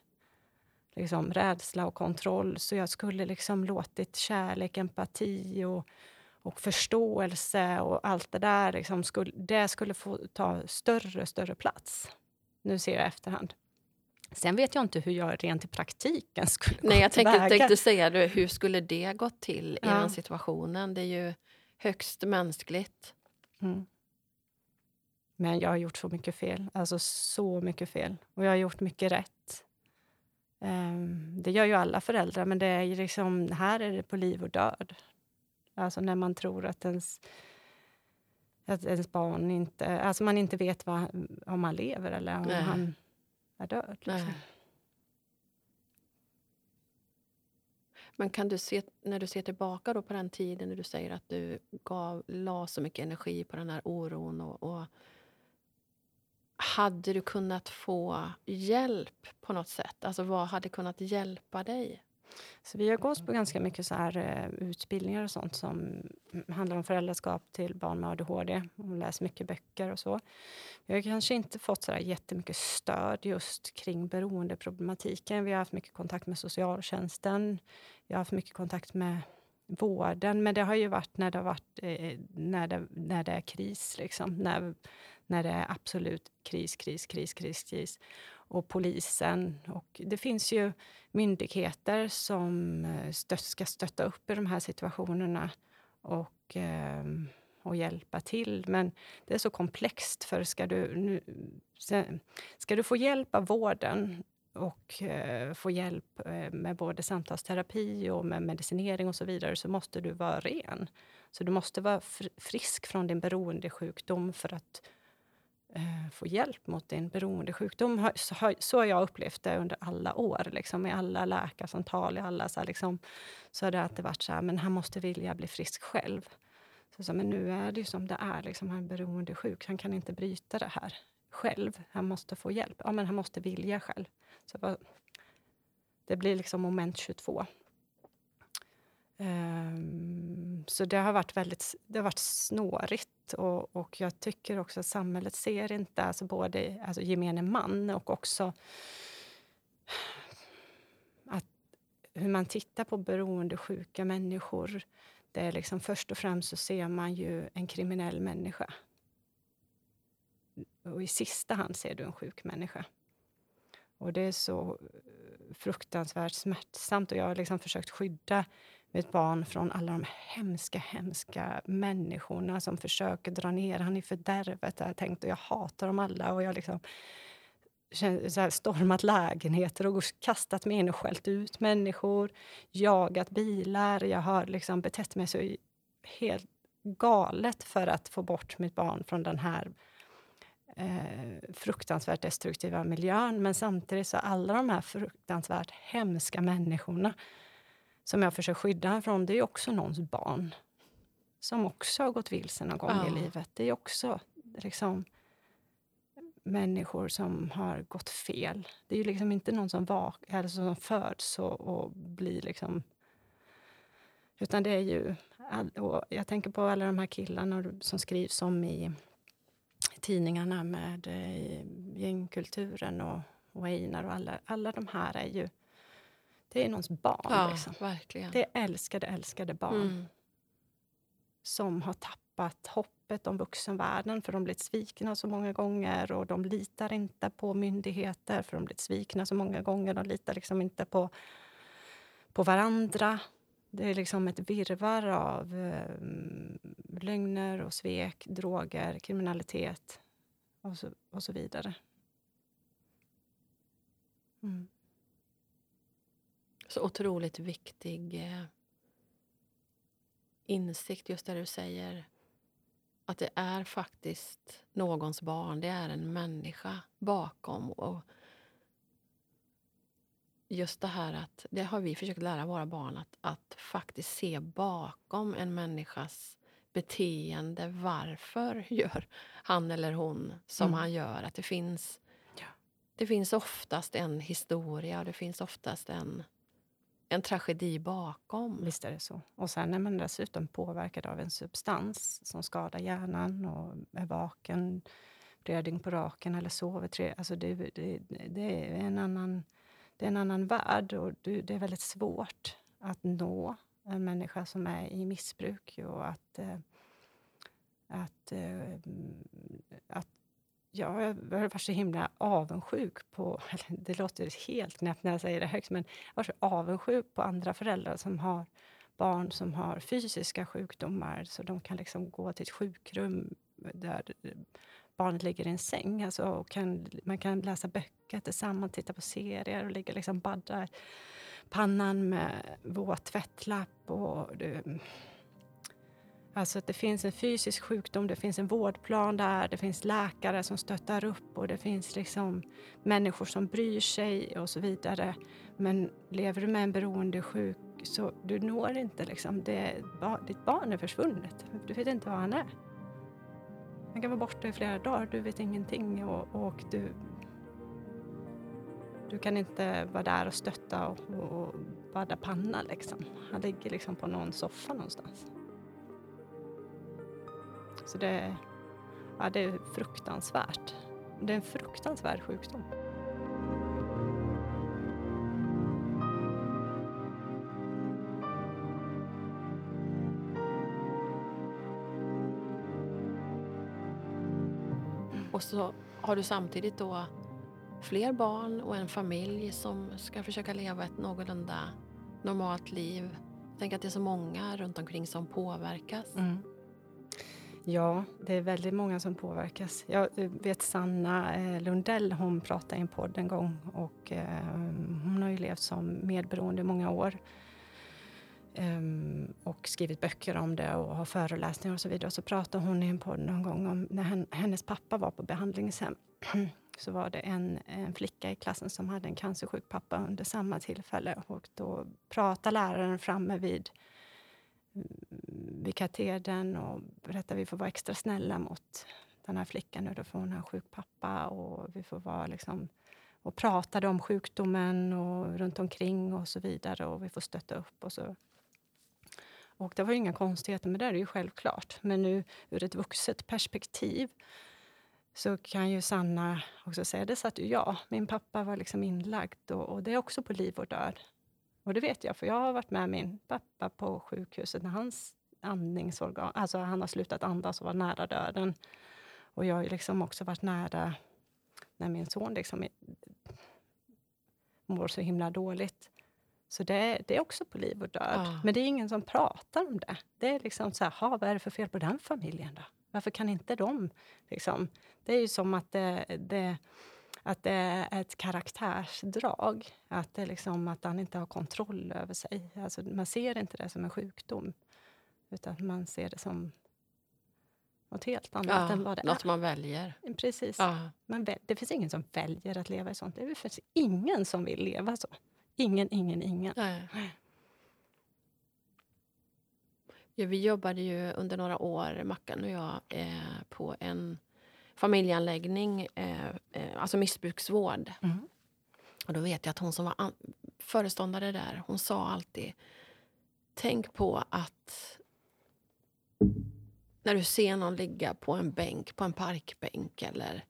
Liksom rädsla och kontroll. Så jag skulle liksom låtit kärlek, empati och, och förståelse och allt det där, liksom skulle, det skulle få ta större och större plats. Nu ser jag efterhand. Sen vet jag inte hur jag rent i praktiken skulle Nej, jag tänkte, tänkte säga det. Hur skulle det gått till i ja. den situationen? Det är ju högst mänskligt. Mm. Men jag har gjort så mycket fel. Alltså så mycket fel. Och jag har gjort mycket rätt. Um, det gör ju alla föräldrar, men det är liksom, här är det på liv och död. Alltså när man tror att ens, att ens barn inte... Alltså man inte vet vad, om han lever eller om Nej. han är död. Liksom. Men kan du se, när du ser tillbaka då på den tiden när du säger att du gav, la så mycket energi på den här oron och, och hade du kunnat få hjälp på något sätt? Alltså vad hade kunnat hjälpa dig? Så vi har gått på ganska mycket så här, eh, utbildningar och sånt som handlar om föräldraskap till barn med ADHD Hon läst mycket böcker och så. Vi har kanske inte fått så där jättemycket stöd just kring beroendeproblematiken. Vi har haft mycket kontakt med socialtjänsten. Vi har haft mycket kontakt med vården, men det har ju varit när det, har varit, eh, när det, när det är kris. Liksom. När, när det är absolut kris, kris, kris, kris, kris och polisen. Och det finns ju myndigheter som eh, stött, ska stötta upp i de här situationerna och, ehm, och hjälpa till. Men det är så komplext, för ska du, nu, ska du få hjälp av vården och eh, få hjälp eh, med både samtalsterapi och med medicinering och så vidare så måste du vara ren. Så du måste vara frisk från din beroendesjukdom för att Eh, få hjälp mot din beroendesjukdom. Så, har, jag upplevt det under alla år. Liksom, i alla läkarsamtal, i alla, så, här, liksom, så har det alltid varit så här, men han måste vilja bli frisk själv. Så, så, men nu är det ju som det är. Liksom, han är beroendesjuk. Han kan inte bryta det här själv. Han måste få hjälp. Ja, men han måste vilja själv. Så, det blir liksom moment 22. Um, så det har varit väldigt det har varit snårigt. Och, och jag tycker också att samhället ser inte, alltså både alltså gemene man och också att hur man tittar på beroendesjuka människor. Det är liksom, först och främst så ser man ju en kriminell människa. Och i sista hand ser du en sjuk människa. Och det är så fruktansvärt smärtsamt. Och jag har liksom försökt skydda mitt barn från alla de hemska, hemska människorna som försöker dra ner han i fördärvet. Jag tänkt, och jag hatar dem alla. Och jag liksom så stormat lägenheter och kastat mig in och skällt ut människor, jagat bilar. Jag har liksom betett mig så helt galet för att få bort mitt barn från den här eh, fruktansvärt destruktiva miljön. Men samtidigt så alla de här fruktansvärt hemska människorna som jag försöker skydda från, det är också någons barn. Som också har gått vilse någon gång ja. i livet. Det är också liksom människor som har gått fel. Det är ju liksom inte någon som, vak eller som föds och, och blir liksom... Utan det är ju... All, jag tänker på alla de här killarna som skrivs om i tidningarna med eh, gängkulturen och, och Einar och alla, alla de här är ju det är någons barn. Ja, liksom. verkligen. Det är älskade, älskade barn. Mm. som har tappat hoppet om vuxenvärlden för de blivit svikna så många gånger och de litar inte på myndigheter för de blivit svikna så många gånger. De litar liksom inte på, på varandra. Det är liksom ett virvar av eh, lögner och svek, droger, kriminalitet och så, och så vidare. Mm. Så otroligt viktig eh, insikt, just det du säger. Att det är faktiskt någons barn, det är en människa bakom. Och just det här att, det har vi försökt lära våra barn, att, att faktiskt se bakom en människas beteende. Varför gör han eller hon som mm. han gör? Att det finns, ja. det finns oftast en historia och det finns oftast en, en tragedi bakom. Visst är det så. Och sen är man dessutom påverkad av en substans som skadar hjärnan och är vaken flera dygn på raken eller sover tre... Alltså det, det, det, är en annan, det är en annan värld och det är väldigt svårt att nå en människa som är i missbruk och att, eh, att, eh, att, att Ja, jag har varit så himla avundsjuk på... det låter helt knäppt när jag säger det högt, men jag var så avundsjuk på andra föräldrar som har barn som har fysiska sjukdomar så de kan liksom gå till ett sjukrum där barnet ligger i en säng. Alltså, och kan, man kan läsa böcker tillsammans, titta på serier och ligga liksom badda pannan med våt tvättlapp. Och det, Alltså att det finns en fysisk sjukdom, det finns en vårdplan där, det finns läkare som stöttar upp och det finns liksom människor som bryr sig och så vidare. Men lever du med en beroendesjuk så du når inte liksom, det, ditt barn är försvunnet. Du vet inte var han är. Han kan vara borta i flera dagar, du vet ingenting och, och du, du kan inte vara där och stötta och, och badda panna liksom. Han ligger liksom på någon soffa någonstans. Så det, ja, det är fruktansvärt. Det är en fruktansvärd sjukdom. Och så har du samtidigt då fler barn och en familj som ska försöka leva ett någorlunda normalt liv. Tänk att det är så många runt omkring som påverkas. Mm. Ja, det är väldigt många som påverkas. Jag eh, vet Sanna eh, Lundell, hon pratade i en podd en gång och eh, hon har ju levt som medberoende i många år. Ehm, och skrivit böcker om det och har föreläsningar och så vidare. Och så pratade hon i en podd någon gång om när hennes pappa var på behandlingshem. så var det en, en flicka i klassen som hade en cancersjuk pappa under samma tillfälle. Och då pratade läraren framme vid vid katedern och berättar att vi får vara extra snälla mot den här flickan nu, då får hon ha en sjuk pappa och vi får vara liksom och pratade om sjukdomen och runt omkring och så vidare och vi får stötta upp och så. Och det var ju inga konstigheter med det, är ju självklart. Men nu ur ett vuxet perspektiv så kan ju Sanna också säga, det satt ju jag. Min pappa var liksom inlagd och, och det är också på liv och död. Och det vet jag, för jag har varit med min pappa på sjukhuset när hans andningsorgan, alltså han har slutat andas och var nära döden. Och jag har liksom också varit nära när min son liksom mår så himla dåligt. Så det, det är också på liv och död. Ah. Men det är ingen som pratar om det. Det är liksom så här, vad är det för fel på den familjen då? Varför kan inte de... Liksom, det är ju som att det, det att det är ett karaktärsdrag. Att, det liksom, att han inte har kontroll över sig. Alltså, man ser inte det som en sjukdom, utan man ser det som något helt annat ja, än vad det något är. man väljer. Precis. Ja. Man, det finns ingen som väljer att leva i sånt. Det finns ingen som vill leva så. Ingen, ingen, ingen. Nej. Ja, vi jobbade ju under några år, Mackan och jag, eh, på en familjeanläggning, eh, eh, alltså missbruksvård. Mm. Och då vet jag att hon som var föreståndare där, hon sa alltid Tänk på att när du ser någon ligga på en bänk, på en parkbänk eller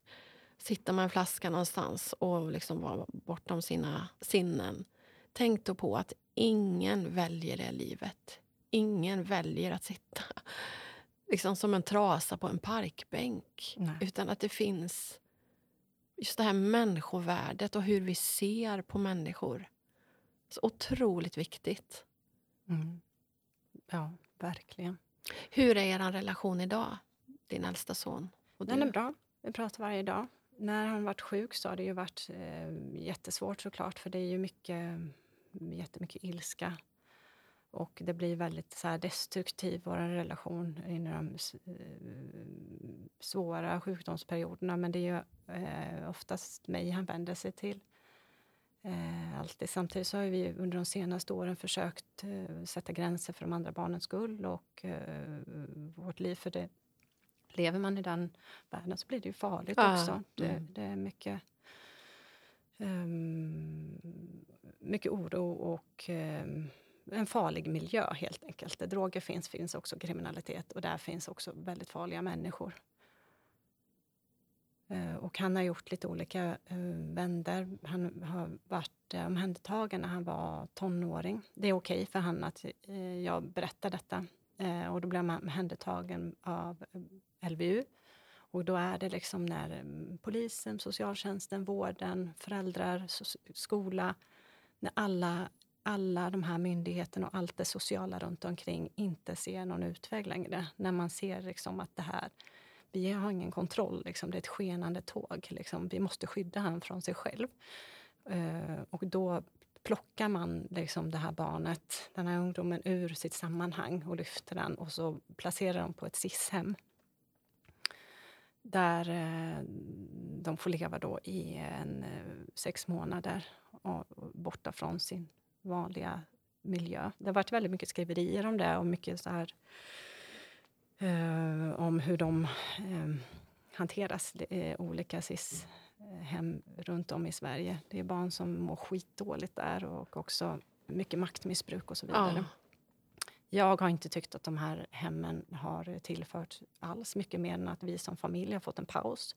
sitta med en flaska någonstans och liksom vara bortom sina sinnen. Tänk då på att ingen väljer det livet. Ingen väljer att sitta liksom som en trasa på en parkbänk. Nej. Utan att det finns just det här människovärdet och hur vi ser på människor. Så otroligt viktigt. Mm. Ja, verkligen. Hur är er relation idag, din äldsta son? Och Den du? är bra. Vi pratar varje dag. När han varit sjuk så har det ju varit eh, jättesvårt såklart för det är ju mycket, jättemycket ilska. Och det blir väldigt så här, destruktiv, vår relation, i de eh, svåra sjukdomsperioderna. Men det är ju eh, oftast mig han vänder sig till. Eh, alltid. Samtidigt så har vi under de senaste åren försökt eh, sätta gränser för de andra barnens skull och eh, vårt liv. För det, lever man i den världen så blir det ju farligt Ja, också. Det, mm. det är mycket, ehm, mycket oro och ehm, en farlig miljö helt enkelt. Där droger finns, finns också kriminalitet och där finns också väldigt farliga människor. Eh, och han har gjort lite olika eh, vänder. vändor. Han har varit eh, omhändertagen när han var tonåring. Det är okej för honom att jag berättar detta. Och då blir man omhändertagen av LVU. Och då är det liksom när polisen, socialtjänsten, vården, föräldrar, skola, när alla, alla de här myndigheterna och allt det sociala runt omkring inte ser någon utväg längre. När man ser liksom att det här vi har ingen kontroll. Liksom. Det är ett skenande tåg. Liksom. Vi måste skydda honom från sig själv. Eh, och då plockar man liksom det här barnet, den här ungdomen, ur sitt sammanhang och lyfter den och så placerar de på ett SIS-hem. Där eh, de får leva då i en, eh, sex månader och, och borta från sin vanliga miljö. Det har varit väldigt mycket skriverier om det och mycket så här eh, om hur de eh, hanteras, det är olika SIS-hem runt om i Sverige. Det är barn som mår skitdåligt där och också mycket maktmissbruk och så vidare. Ja. Jag har inte tyckt att de här hemmen har tillfört alls mycket mer än att vi som familj har fått en paus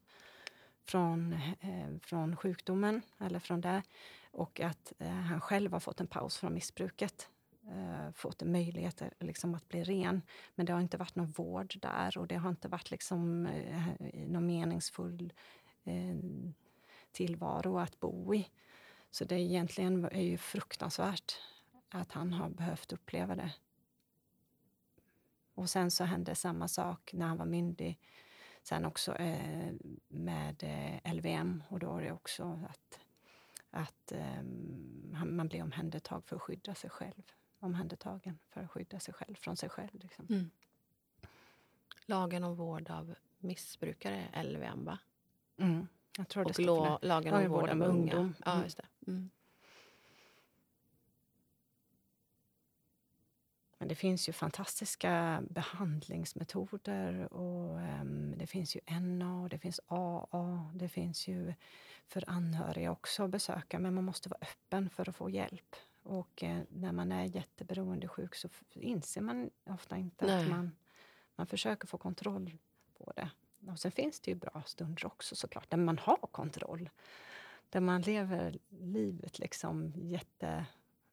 från, eh, från sjukdomen eller från det. Och att eh, han själv har fått en paus från missbruket. Eh, fått en möjlighet eh, liksom, att bli ren. Men det har inte varit någon vård där och det har inte varit liksom, eh, någon meningsfull eh, tillvaro att bo i. Så det egentligen är ju fruktansvärt att han har behövt uppleva det. Och sen så hände samma sak när han var myndig. Sen också eh, med eh, LVM och då är det också att, att eh, man blir omhändertag för att skydda sig själv. Omhändertagen för att skydda sig själv från sig själv. Liksom. Mm. Lagen om vård av missbrukare, LVM, va? Mm. Jag tror det Och lo- lagen Ja, om vård av unga. ungdom. Ja, Mm. just det. Mm. Men det finns ju fantastiska behandlingsmetoder och ehm, det finns ju NA, det finns AA, det finns ju för anhöriga också att besöka. Men man måste vara öppen för att få hjälp. Och eh, när man är jätteberoendesjuk så inser man ofta inte Nej. att man, man försöker få kontroll på det. Och sen finns det ju bra stunder också såklart, där man har kontroll. Där man lever livet liksom jätte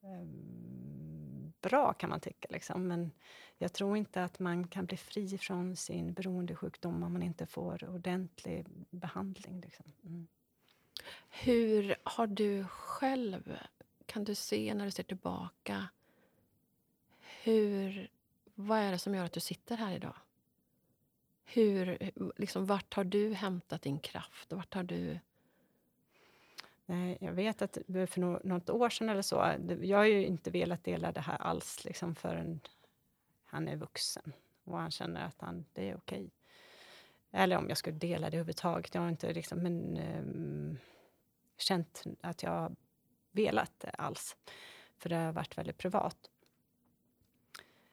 ehm, bra kan man tycka. Liksom. Men jag tror inte att man kan bli fri från sin beroendesjukdom om man inte får ordentlig behandling. Liksom. Mm. Hur har du själv, kan du se när du ser tillbaka, hur, vad är det som gör att du sitter här idag? Hur, liksom, vart har du hämtat din kraft? Vart har du... Nej, Jag vet att för något år sedan eller så, jag har ju inte velat dela det här alls liksom förrän han är vuxen och han känner att han, det är okej. Eller om jag skulle dela det överhuvudtaget. Jag har inte liksom, men, um, känt att jag velat eh, alls. För det har varit väldigt privat.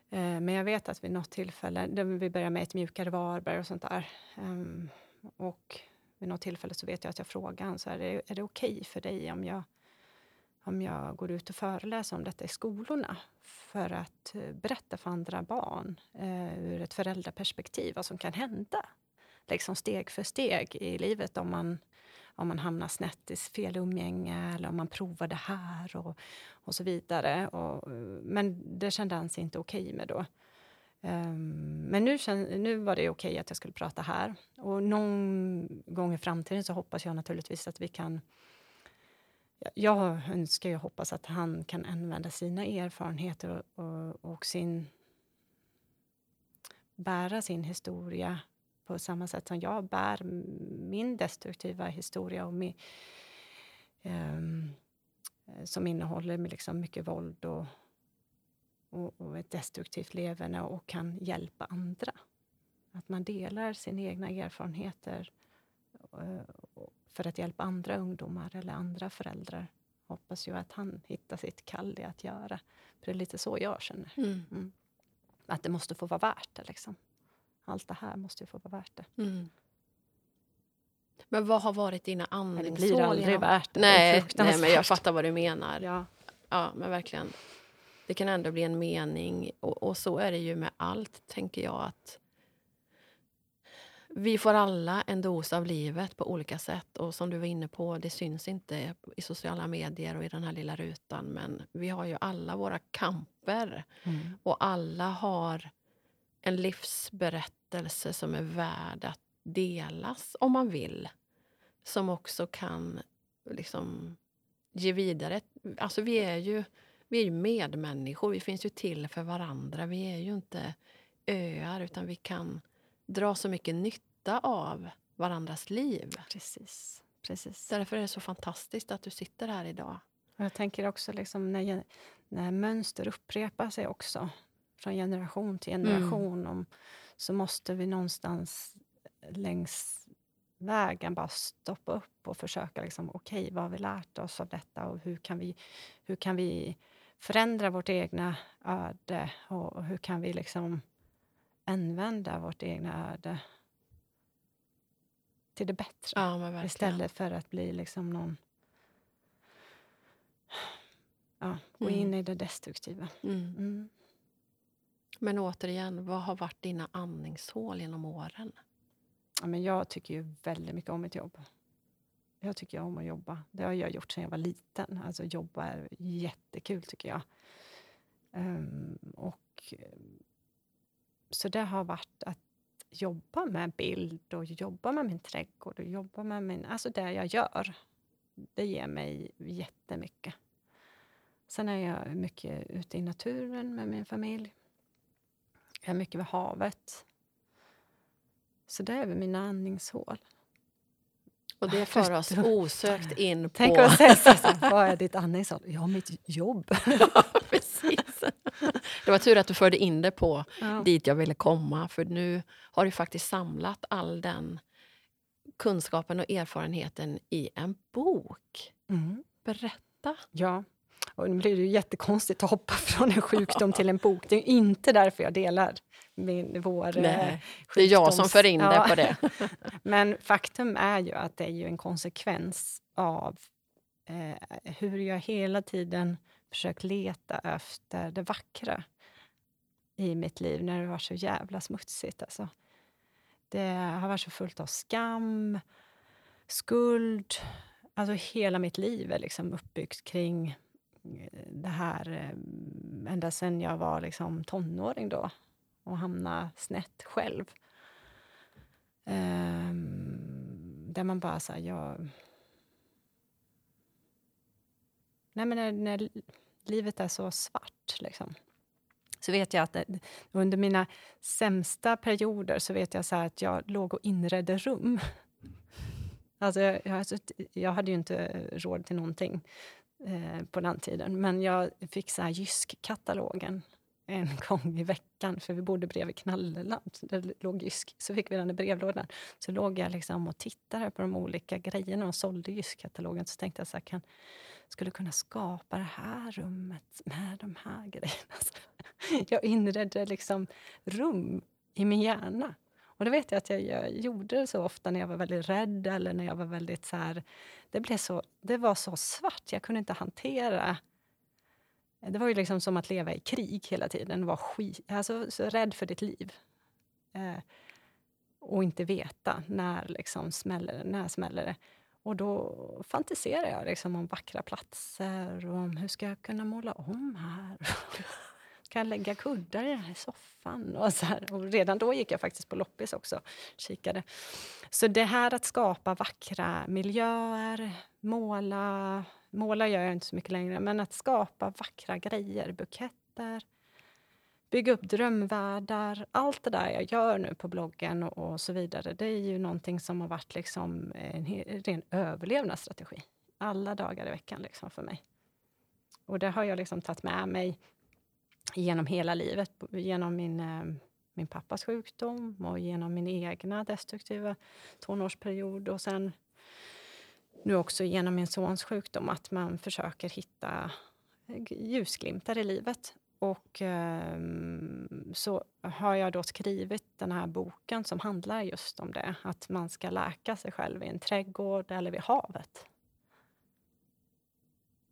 Eh, men jag vet att vid något tillfälle, vi började med ett mjukare Varberg och sånt där. Ehm, och vid något tillfälle så vet jag att jag frågade honom, så här, är, det okej för dig om jag, om jag går ut och föreläser om detta i skolorna? För att eh, berätta för andra barn ur ett föräldraperspektiv vad som kan hända. Liksom steg för steg i livet om man, om man hamnar snett i fel umgänge eller om man provar det här och, och så vidare. Och, men det kände han sig inte okej med då. Um, men nu, nu var det okej att jag skulle prata här. Och någon gång i framtiden så hoppas jag naturligtvis att vi kan... Jag önskar och hoppas att han kan använda sina erfarenheter och, och, och sin... bära sin historia på samma sätt som jag bär min destruktiva historia och min, um, som innehåller liksom mycket våld och, och, och, ett destruktivt levande och kan hjälpa andra. Att man delar sina egna erfarenheter uh, för att hjälpa andra ungdomar eller andra föräldrar. Hoppas ju att han hittar sitt kall i att göra. För det är lite så jag känner. Mm. Mm. Att det måste få vara värt det. Liksom allt det här måste ju få vara värt det. Mm. Men vad har varit dina andningshål? Det blir aldrig värt. Nej, nej, men jag fattar vad du menar. Ja. ja, men verkligen. Det kan ändå bli en mening. Och, och, så är det ju med allt, tänker jag. att Vi får alla en dos av livet på olika sätt. Och som du var inne på, det syns inte i sociala medier och i den här lilla rutan. Men vi har ju alla våra kamper. Mm. Och alla har en livsberättelse som är värd att delas om man vill. Som också kan liksom ge vidare. Alltså vi är ju vi är ju medmänniskor, vi finns ju till för varandra. Vi är ju inte öar, utan vi kan dra så mycket nytta av varandras liv. Precis. Precis. Därför är det så fantastiskt att du sitter här idag. Jag tänker också liksom när, när mönster upprepar sig också från generation till generation mm. om, så måste vi någonstans längs vägen bara stoppa upp och försöka liksom, okej, okay, vad har vi lärt oss av detta och hur kan vi, hur kan vi förändra vårt egna öde och hur kan vi liksom använda vårt egna öde till det bättre ja, istället för att bli liksom någon ja, gå mm. in i det destruktiva. Mm. Mm. Men återigen, vad har varit dina andningshål genom åren? Men jag tycker ju väldigt mycket om mitt jobb. Jag tycker om att jobba. Det har jag gjort sedan jag var liten. Alltså jobba är jättekul tycker jag. Um, och, eh, så det har varit att jobba med bild och jobba med min trädgård och jobba med min... Alltså det jag gör. Det ger mig jättemycket. Sen är jag mycket ute i naturen med min familj. Jag är mycket vid havet. Så det är väl mina andningshål. Och det för oss osökt in på... Tänk att säga så, vad är ditt andningshål? Ja, mitt jobb. ja, precis. Det var tur att du förde in det på ja. dit jag ville komma. För nu har du faktiskt samlat all den kunskapen och erfarenheten i en bok. Mm. Berätta. Ja, och nu blir det ju jättekonstigt att hoppa från en sjukdom till en bok. Det är inte därför jag delar min, vår Nej, eh, Det är jag som för in ja. det på det. Men faktum är ju att det är ju en konsekvens av eh, hur jag hela tiden försökt leta efter det vackra i mitt liv när det var så jävla smutsigt. Alltså. Det har varit så fullt av skam, skuld. Alltså hela mitt liv är liksom uppbyggt kring det här eh, ända sen jag var liksom tonåring då och hamna snett själv. Um, där man bara så här... jag... Nej, men när, när, livet är så svart, liksom, så vet jag att under mina sämsta perioder så vet jag så att jag låg och inredde rum. Alltså jag, jag, jag hade ju inte råd till någonting eh, på den tiden. Men jag fick så här Jysk-katalogen en gång i veckan, för vi bodde bredvid Knalleland. Där låg Jysk. Så fick vi den i brevlådan. Så låg jag liksom och tittade på de olika grejerna och sålde Jysk-katalogen. Så tänkte jag så här, kan, skulle kunna skapa det här rummet med de här grejerna. jag inredde liksom rum i min hjärna. Och det vet jag att jag, jag gjorde så ofta när jag var väldigt rädd eller när jag var väldigt så här, det, blev så, det var så svart, jag kunde inte hantera det var ju liksom som att leva i krig hela tiden. Var skit, alltså, så rädd för ditt liv. Eh, och inte veta när liksom smäller det. När smäller det. Och då fantiserar jag liksom om vackra platser och om hur ska jag kunna måla om här. Kan jag lägga kuddar i den här soffan? Och, så här. och redan då gick jag faktiskt på loppis också. Kikade. Så det här att skapa vackra miljöer, måla... Måla gör jag inte så mycket längre, men att skapa vackra grejer, buketter, bygga upp drömvärldar. Allt det där jag gör nu på bloggen och, och så vidare, det är ju någonting som har varit liksom en ren överlevnadsstrategi. Alla dagar i veckan liksom för mig. Och det har jag liksom tagit med mig genom hela livet. Genom min, eh, min pappas sjukdom och genom min egna destruktiva tonårsperiod. Och sen nu också genom min sons sjukdom, att man försöker hitta ljusglimtar i livet. Och eh, så har jag då skrivit den här boken som handlar just om det. Att man ska läka sig själv i en trädgård eller vid havet.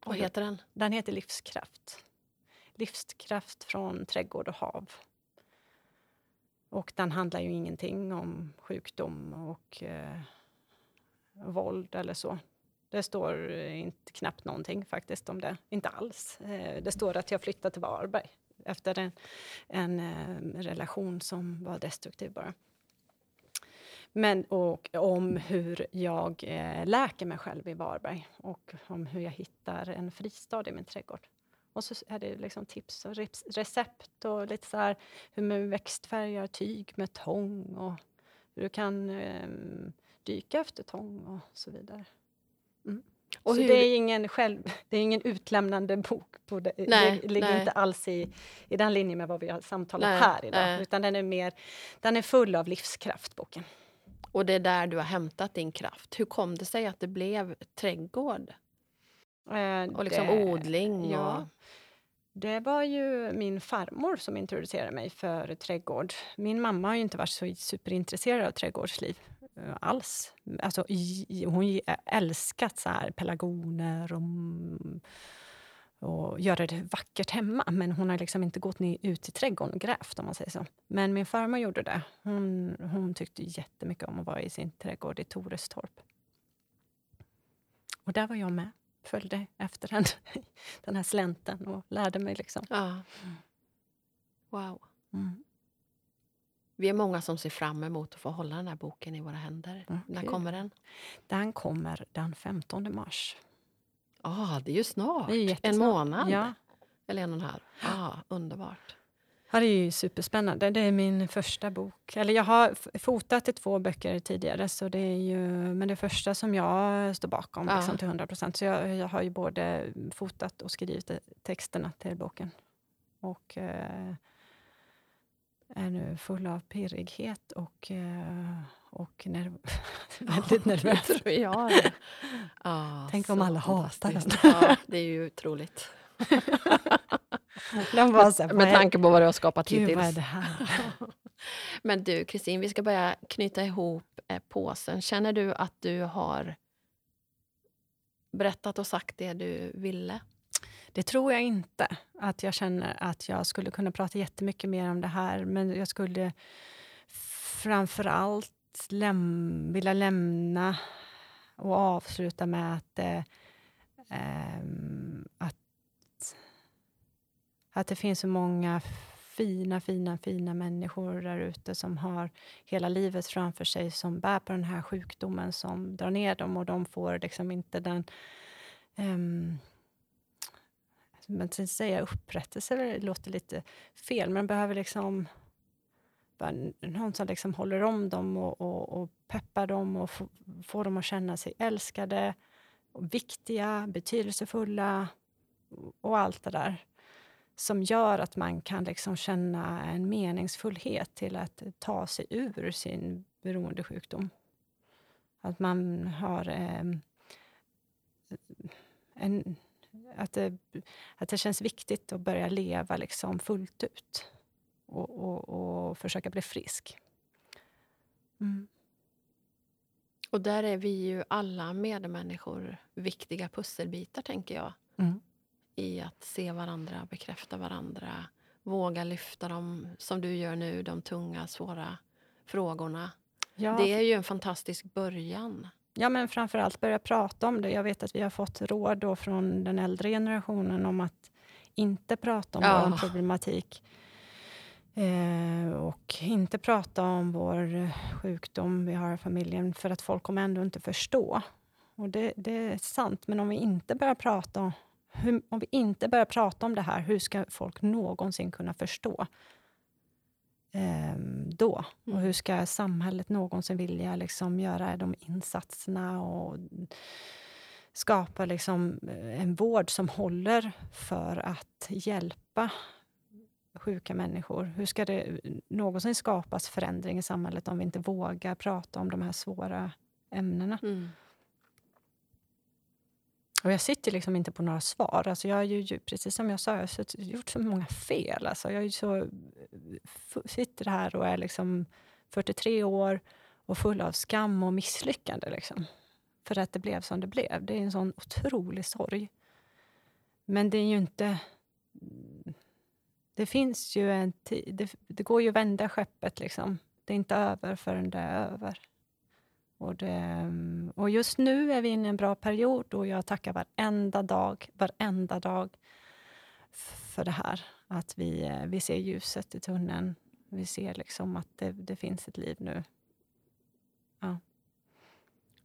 Vad heter den? Den heter Livskraft. Livskraft från trädgård och hav. Och den handlar ju ingenting om sjukdom och eh, våld eller så. Det står eh, inte knappt någonting faktiskt om det. Inte alls. Eh, det står att jag flyttade till Varberg efter en, en, eh, relation som var destruktiv bara. Men, och om hur jag läker mig själv i Varberg och om hur jag hittar en fristad i min trädgård. Och så är det liksom tips och recept och lite så här hur man växtfärgar tyg med tång och du kan eh, dyka efter tång och så vidare. Mm. Och så hur... det, är ingen själv, det är ingen utlämnande bok. På det, nej, det ligger nej. inte alls i, i den linjen med vad vi har samtalat nej, här idag. Utan den är, mer, den är full av livskraft, boken. Och det är där du har hämtat din kraft. Hur kom det sig att det blev trädgård? Eh, och liksom det, odling? Ja. Det var ju min farmor som introducerade mig för trädgård. Min mamma har inte varit så superintresserad av trädgårdsliv eh, alls. Alltså, hon älskat så här pelargoner och mm, och göra det vackert hemma. Men hon har liksom inte gått ut i trädgården och grävt. om man säger så. Men min farmor gjorde det. Hon, hon tyckte jättemycket om att vara i sin trädgård i Torestorp. Och där var jag med. Följde efter den, den här slänten och lärde mig. liksom. Ja. Wow. Mm. Vi är många som ser fram emot att få hålla den här boken i våra händer. Okay. När kommer den? Den kommer den 15 mars. Ah, det är ju snart. Är en månad. Ja. Eller en och en halv. Ah, underbart. Ja, det är ju superspännande. Det är min första bok. Eller jag har fotat i två böcker tidigare, så det är ju, men det första som jag står bakom ja. liksom, till 100 procent. Så jag, jag, har ju både fotat och skrivit texterna till boken. Och eh, är nu full av pirrighet och eh, och nerv väldigt nervös. tror jag det. Ah, Tänk om alla hatar den. ja, det är ju otroligt. här, Med tanke på vad du har skapat Gud, hittills. Vad är det här? Men du, Kristin, vi ska börja knyta ihop eh, påsen. Känner du att du har berättat och sagt det du ville? Det tror jag inte. Att jag känner att jag skulle kunna prata jättemycket mer om det här. Men jag skulle framför allt läm vilja lämna och avsluta med att, eh, eh, att, att det finns så många fina, fina, fina människor där ute som har hela livet framför sig, som bär på den här sjukdomen som drar ner dem och de får liksom inte den... Um, men sen säga upprättelse. Det låter lite fel, men de behöver liksom någon som liksom håller om dem och, och, och peppar dem och får dem att känna sig älskade, och viktiga, betydelsefulla och allt det där som gör att man kan liksom känna en meningsfullhet till att ta sig ur sin beroendesjukdom. Att man har eh, en, att, det, att det känns viktigt att börja leva liksom fullt ut och, och, och försöka bli frisk. Mm. Och där är vi ju alla medmänniskor viktiga pusselbitar, tänker jag. Mm. I att se varandra, bekräfta varandra, våga lyfta dem, som du gör nu, de tunga, svåra frågorna. Ja. Det är ju en fantastisk början. Ja, men framförallt börja prata om det. Jag vet att vi har fått råd då från den äldre generationen om att inte prata om Ja. vår problematik. Eh, och inte prata om vår sjukdom vi har i familjen för att folk kommer ändå inte förstå. Och det, det är sant, men om vi inte börjar prata hur, om vi inte börjar prata om det här, hur ska folk någonsin kunna förstå? Ehm, då. Och Mm. hur ska samhället någonsin vilja liksom göra de insatserna och skapa liksom eh, en vård som håller för att hjälpa sjuka människor? Hur ska det någonsin skapas förändring i samhället om vi inte vågar prata om de här svåra ämnena? Mm. Och jag sitter liksom inte på några svar. Alltså jag har ju, precis som jag sa, jag har gjort så många fel. Alltså jag är ju så, eh, sitter här och är liksom 43 år och full av skam och misslyckande. Liksom. För att det blev som det blev. Det är en sån otrolig sorg. Men det är ju inte... Det finns ju en tid... Det, det går ju att vända skeppet. Liksom. Det är inte över förrän det är över. Och, det, och just nu är vi inne i en bra period och jag tackar varenda dag, varenda dag för det här. Att vi, eh, vi ser ljuset i tunneln. Vi ser liksom att det, det finns ett liv nu.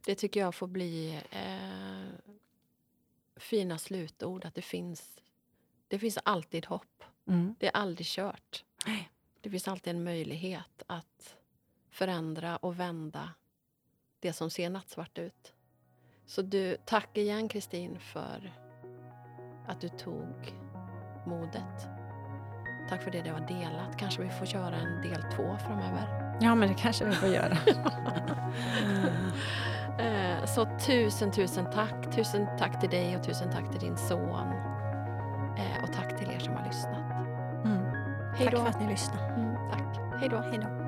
Det tycker jag får bli eh, fina slutord. Att det finns, det finns alltid hopp. Mm. Det är aldrig kört. Det finns alltid en möjlighet att förändra och vända det som ser nattsvart ut. Så du, tack igen Kristin för att du tog modet. Tack för det du har delat. Kanske vi får köra en del två framöver. Ja, men det kanske vi får göra. Eh, Så tusen, tusen tack. Tusen tack till dig och tusen tack till din son. Eh, Och tack till er som har lyssnat. Mm. Hej Tack för att ni lyssnade. Mm, tack. Hej då. Hej då.